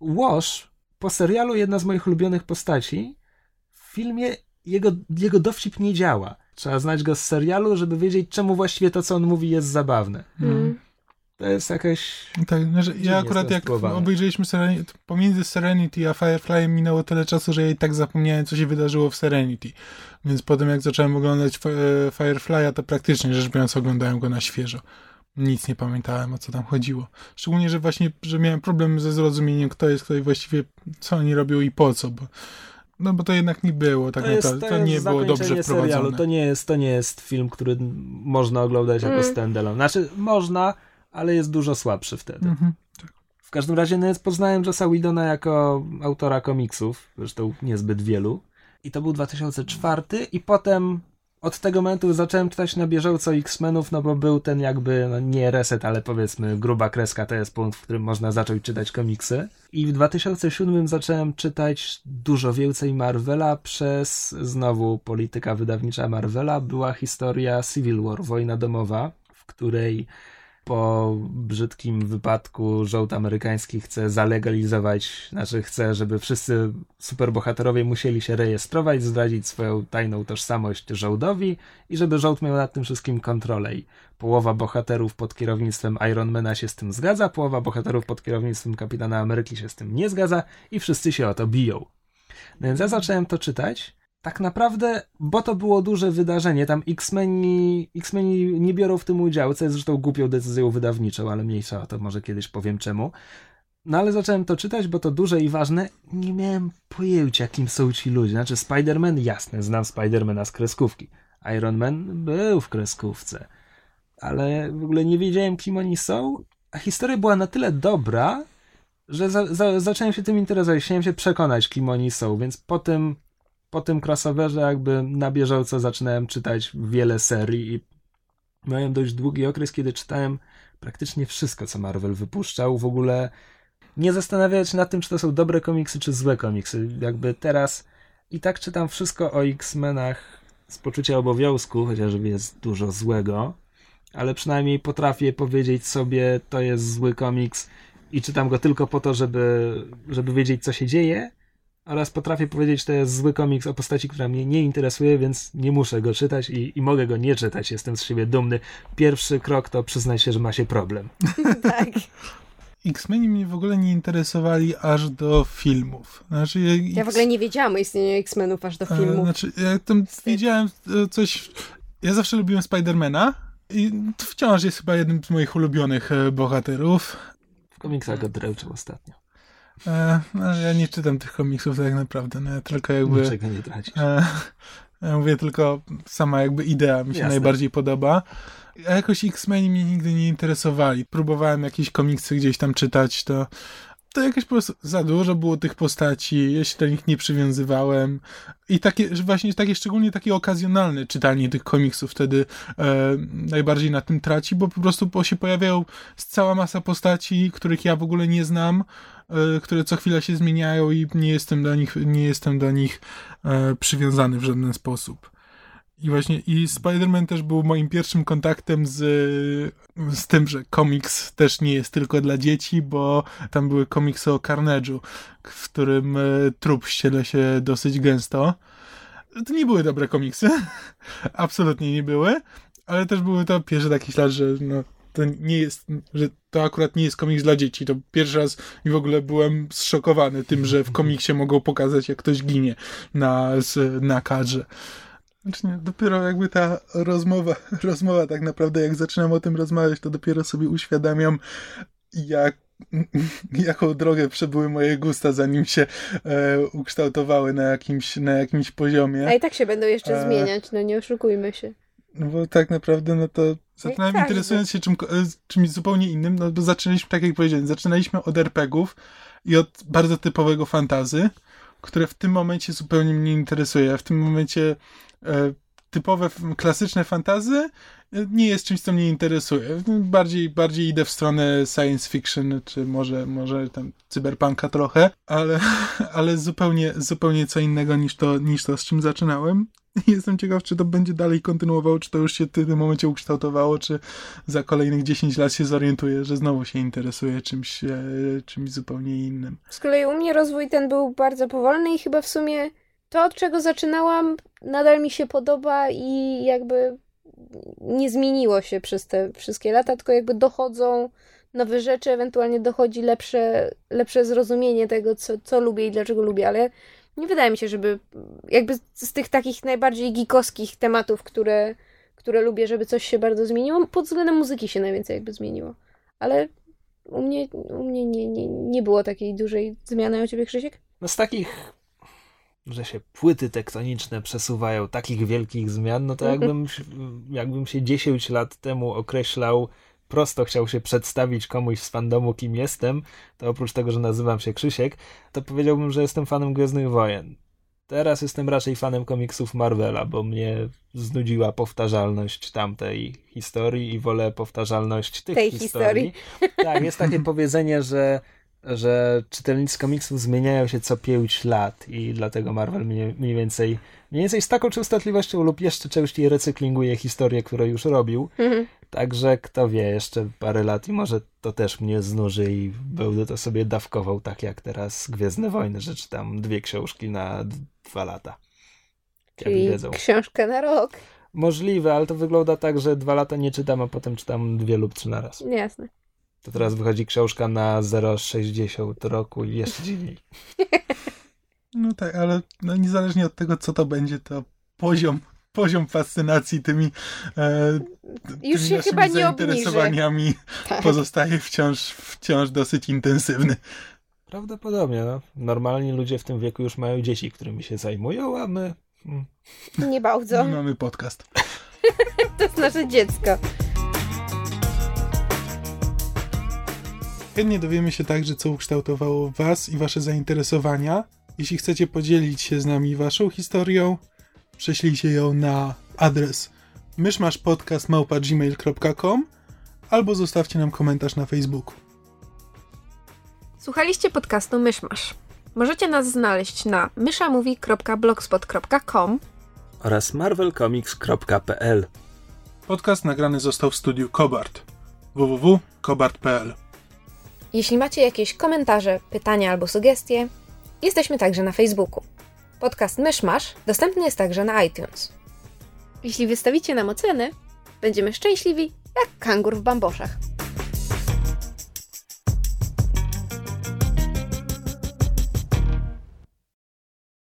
Wash, po serialu jedna z moich ulubionych postaci, w filmie jego, jego dowcip nie działa. Trzeba znać go z serialu, żeby wiedzieć, czemu właściwie to, co on mówi, jest zabawne. Mm. To jest jakaś... Tak, znaczy, ja akurat jak obejrzeliśmy Serenity, pomiędzy Serenity a Firefly minęło tyle czasu, że ja i tak zapomniałem, co się wydarzyło w Serenity. Więc potem jak zacząłem oglądać e, Firefly'a, to praktycznie rzecz biorąc oglądałem go na świeżo. Nic nie pamiętałem, o co tam chodziło. Szczególnie, że właśnie, że miałem problem ze zrozumieniem, kto jest kto i właściwie co oni robią i po co, bo no bo to jednak nie było tak to jest, naprawdę, to, jest nie było dobrze wprowadzone. serialu. To nie, jest, to nie jest film, który można oglądać jako Mm. standalone. Znaczy, można, ale jest dużo słabszy wtedy. Mhm. W każdym razie no, poznałem Jossa Whedona jako autora komiksów, zresztą niezbyt wielu. I to był 2004 i potem od tego momentu zacząłem czytać na bieżąco X-Menów, no bo był ten jakby, no nie reset, ale powiedzmy gruba kreska, to jest punkt, w którym można zacząć czytać komiksy. I w 2007 zacząłem czytać dużo więcej Marvela przez znowu polityka wydawnicza Marvela. Była historia Civil War, wojna domowa, w której po brzydkim wypadku żołd amerykański chce zalegalizować, znaczy chce, żeby wszyscy superbohaterowie musieli się rejestrować, zdradzić swoją tajną tożsamość żołdowi i żeby żołd miał nad tym wszystkim kontrolę. I połowa bohaterów pod kierownictwem Ironmana się z tym zgadza, połowa bohaterów pod kierownictwem Kapitana Ameryki się z tym nie zgadza i wszyscy się o to biją. No więc ja zacząłem to czytać tak naprawdę, bo to było duże wydarzenie, tam X-Meni, X-Meni nie biorą w tym udziału, co jest zresztą głupią decyzją wydawniczą, ale mniejsza to, może kiedyś powiem czemu. No ale zacząłem to czytać, bo to duże i ważne. Nie miałem pojęcia, kim są ci ludzie. Znaczy, Spider-Man, jasne, znam Spidermana z kreskówki. Iron Man był w kreskówce. Ale w ogóle nie wiedziałem, kim oni są. A historia była na tyle dobra, że za, za, zacząłem się tym interesować. Chciałem się przekonać, kim oni są, więc po tym po tym crossoverze jakby na bieżąco zaczynałem czytać wiele serii i miałem dość długi okres, kiedy czytałem praktycznie wszystko, co Marvel wypuszczał. W ogóle nie zastanawiać się nad tym, czy to są dobre komiksy, czy złe komiksy. Jakby teraz i tak czytam wszystko o X-Menach z poczucia obowiązku, chociażby jest dużo złego, ale przynajmniej potrafię powiedzieć sobie, to jest zły komiks i czytam go tylko po to, żeby, żeby wiedzieć, co się dzieje oraz potrafię powiedzieć, że to jest zły komiks o postaci, która mnie nie interesuje, więc nie muszę go czytać i, i mogę go nie czytać. Jestem z siebie dumny. Pierwszy krok to przyznać się, że ma się problem. tak. X-Meni mnie w ogóle nie interesowali aż do filmów. Znaczy, ja, X... ja w ogóle nie wiedziałam o istnieniu X-Menów aż do filmów. Znaczy, ja tam widziałem e, coś... Ja zawsze lubiłem Spidermana i wciąż jest chyba jednym z moich ulubionych e, bohaterów. W komiksach go dręczył ostatnio. E, no, ja nie czytam tych komiksów tak naprawdę, no, ja tylko jakby... Niczego nie tracisz. E, ja mówię tylko, sama jakby idea mi się Jasne. najbardziej podoba. A jakoś X-Meni mnie nigdy nie interesowali. Próbowałem jakieś komiksy gdzieś tam czytać, to to jakoś po prostu za dużo było tych postaci, ja się do nich nie przywiązywałem i takie, właśnie takie, szczególnie takie okazjonalne czytanie tych komiksów wtedy e, najbardziej na tym traci, bo po prostu bo się pojawiają cała masa postaci, których ja w ogóle nie znam, e, które co chwila się zmieniają i nie jestem do nich, nie jestem do nich e, przywiązany w żaden sposób. I właśnie, i Spider-Man też był moim pierwszym kontaktem z, z tym, że komiks też nie jest tylko dla dzieci, bo tam były komiksy o Carnage'u, w którym e, trup ściele się dosyć gęsto. To nie były dobre komiksy. Absolutnie nie były, ale też były to pierwsze taki ślad, że no, to nie jest, że to akurat nie jest komiks dla dzieci. To pierwszy raz i w ogóle byłem zszokowany tym, że w komiksie mogą pokazać, jak ktoś ginie na, na kadrze. Znaczy nie, dopiero jakby ta rozmowa, rozmowa tak naprawdę, jak zaczynam o tym rozmawiać, to dopiero sobie uświadamiam, jak jaką drogę przebyły moje gusta, zanim się e, ukształtowały na jakimś, na jakimś poziomie. A i tak się będą jeszcze e... zmieniać, no nie oszukujmy się. No bo tak naprawdę, no to zaczynałem interesując się czym, e, czymś zupełnie innym, no bo zaczynaliśmy, tak jak powiedziałem, zaczynaliśmy od RPGów i od bardzo typowego fantazy, które w tym momencie zupełnie mnie interesuje. W tym momencie E, typowe klasyczne fantazy e, nie jest czymś, co mnie interesuje. Bardziej, bardziej idę w stronę science fiction, czy może, może tam cyberpunka trochę, ale, ale zupełnie, zupełnie co innego niż to, niż to, z czym zaczynałem. Jestem ciekaw, czy to będzie dalej kontynuowało, czy to już się w tym momencie ukształtowało, czy za kolejnych 10 lat się zorientuję, że znowu się interesuje czymś, e, czymś zupełnie innym. Z kolei u mnie rozwój ten był bardzo powolny i chyba w sumie to, od czego zaczynałam, nadal mi się podoba i jakby nie zmieniło się przez te wszystkie lata, tylko jakby dochodzą nowe rzeczy, ewentualnie dochodzi lepsze, lepsze zrozumienie tego, co, co lubię i dlaczego lubię, ale nie wydaje mi się, żeby jakby z tych takich najbardziej geekowskich tematów, które, które lubię, żeby coś się bardzo zmieniło, pod względem muzyki się najwięcej jakby zmieniło. Ale u mnie, u mnie nie, nie, nie było takiej dużej zmiany. U ciebie, Krzysiek? No z takich że się płyty tektoniczne przesuwają takich wielkich zmian, no to mhm. jakbym, jakbym się 10 lat temu określał, prosto chciał się przedstawić komuś z fandomu, kim jestem, to oprócz tego, że nazywam się Krzysiek, to powiedziałbym, że jestem fanem Gwiezdnych Wojen. teraz jestem raczej fanem komiksów Marvela, bo mnie znudziła powtarzalność tamtej historii i wolę powtarzalność tych Tej historii. Tak, jest takie powiedzenie, że że czytelnicy komiksów zmieniają się co 5 lat i dlatego Marvel mniej, mniej, więcej mniej więcej z taką częstotliwością lub jeszcze częściej recyklinguje historie, które już robił. Mhm. Także kto wie, jeszcze parę lat i może to też mnie znuży i będę to sobie dawkował tak jak teraz Gwiezdne Wojny, że czytam dwie książki na dwa lata. Czyli wiedzą. książkę na rok. Możliwe, ale to wygląda tak, że dwa lata nie czytam, a potem czytam dwie lub trzy na raz. Jasne. To teraz wychodzi książka na 0,60 roku i jeszcze dziwniej. No tak, ale no niezależnie od tego, co to będzie, to poziom, poziom fascynacji tymi, e, Już tymi się naszymi chyba nie zainteresowaniami Tak. pozostaje wciąż, wciąż dosyć intensywny. Prawdopodobnie, no. Normalni ludzie w tym wieku już mają dzieci, którymi się zajmują, a my... mm, Nie bardzo. My mamy podcast. To jest nasze dziecko. Chętnie dowiemy się także, co ukształtowało Was i Wasze zainteresowania. Jeśli chcecie podzielić się z nami Waszą historią, prześlijcie ją na adres myszmaszpodcast.gmail.com albo zostawcie nam komentarz na Facebooku. Słuchaliście podcastu Myszmasz. Możecie nas znaleźć na myszamovie.blogspot.com oraz marvelcomics.pl Podcast nagrany został w studiu Kobart www.kobart.pl Jeśli macie jakieś komentarze, pytania albo sugestie, jesteśmy także na Facebooku. Podcast Myszmasz dostępny jest także na iTunes. Jeśli wystawicie nam ocenę, będziemy szczęśliwi jak kangur w bamboszach.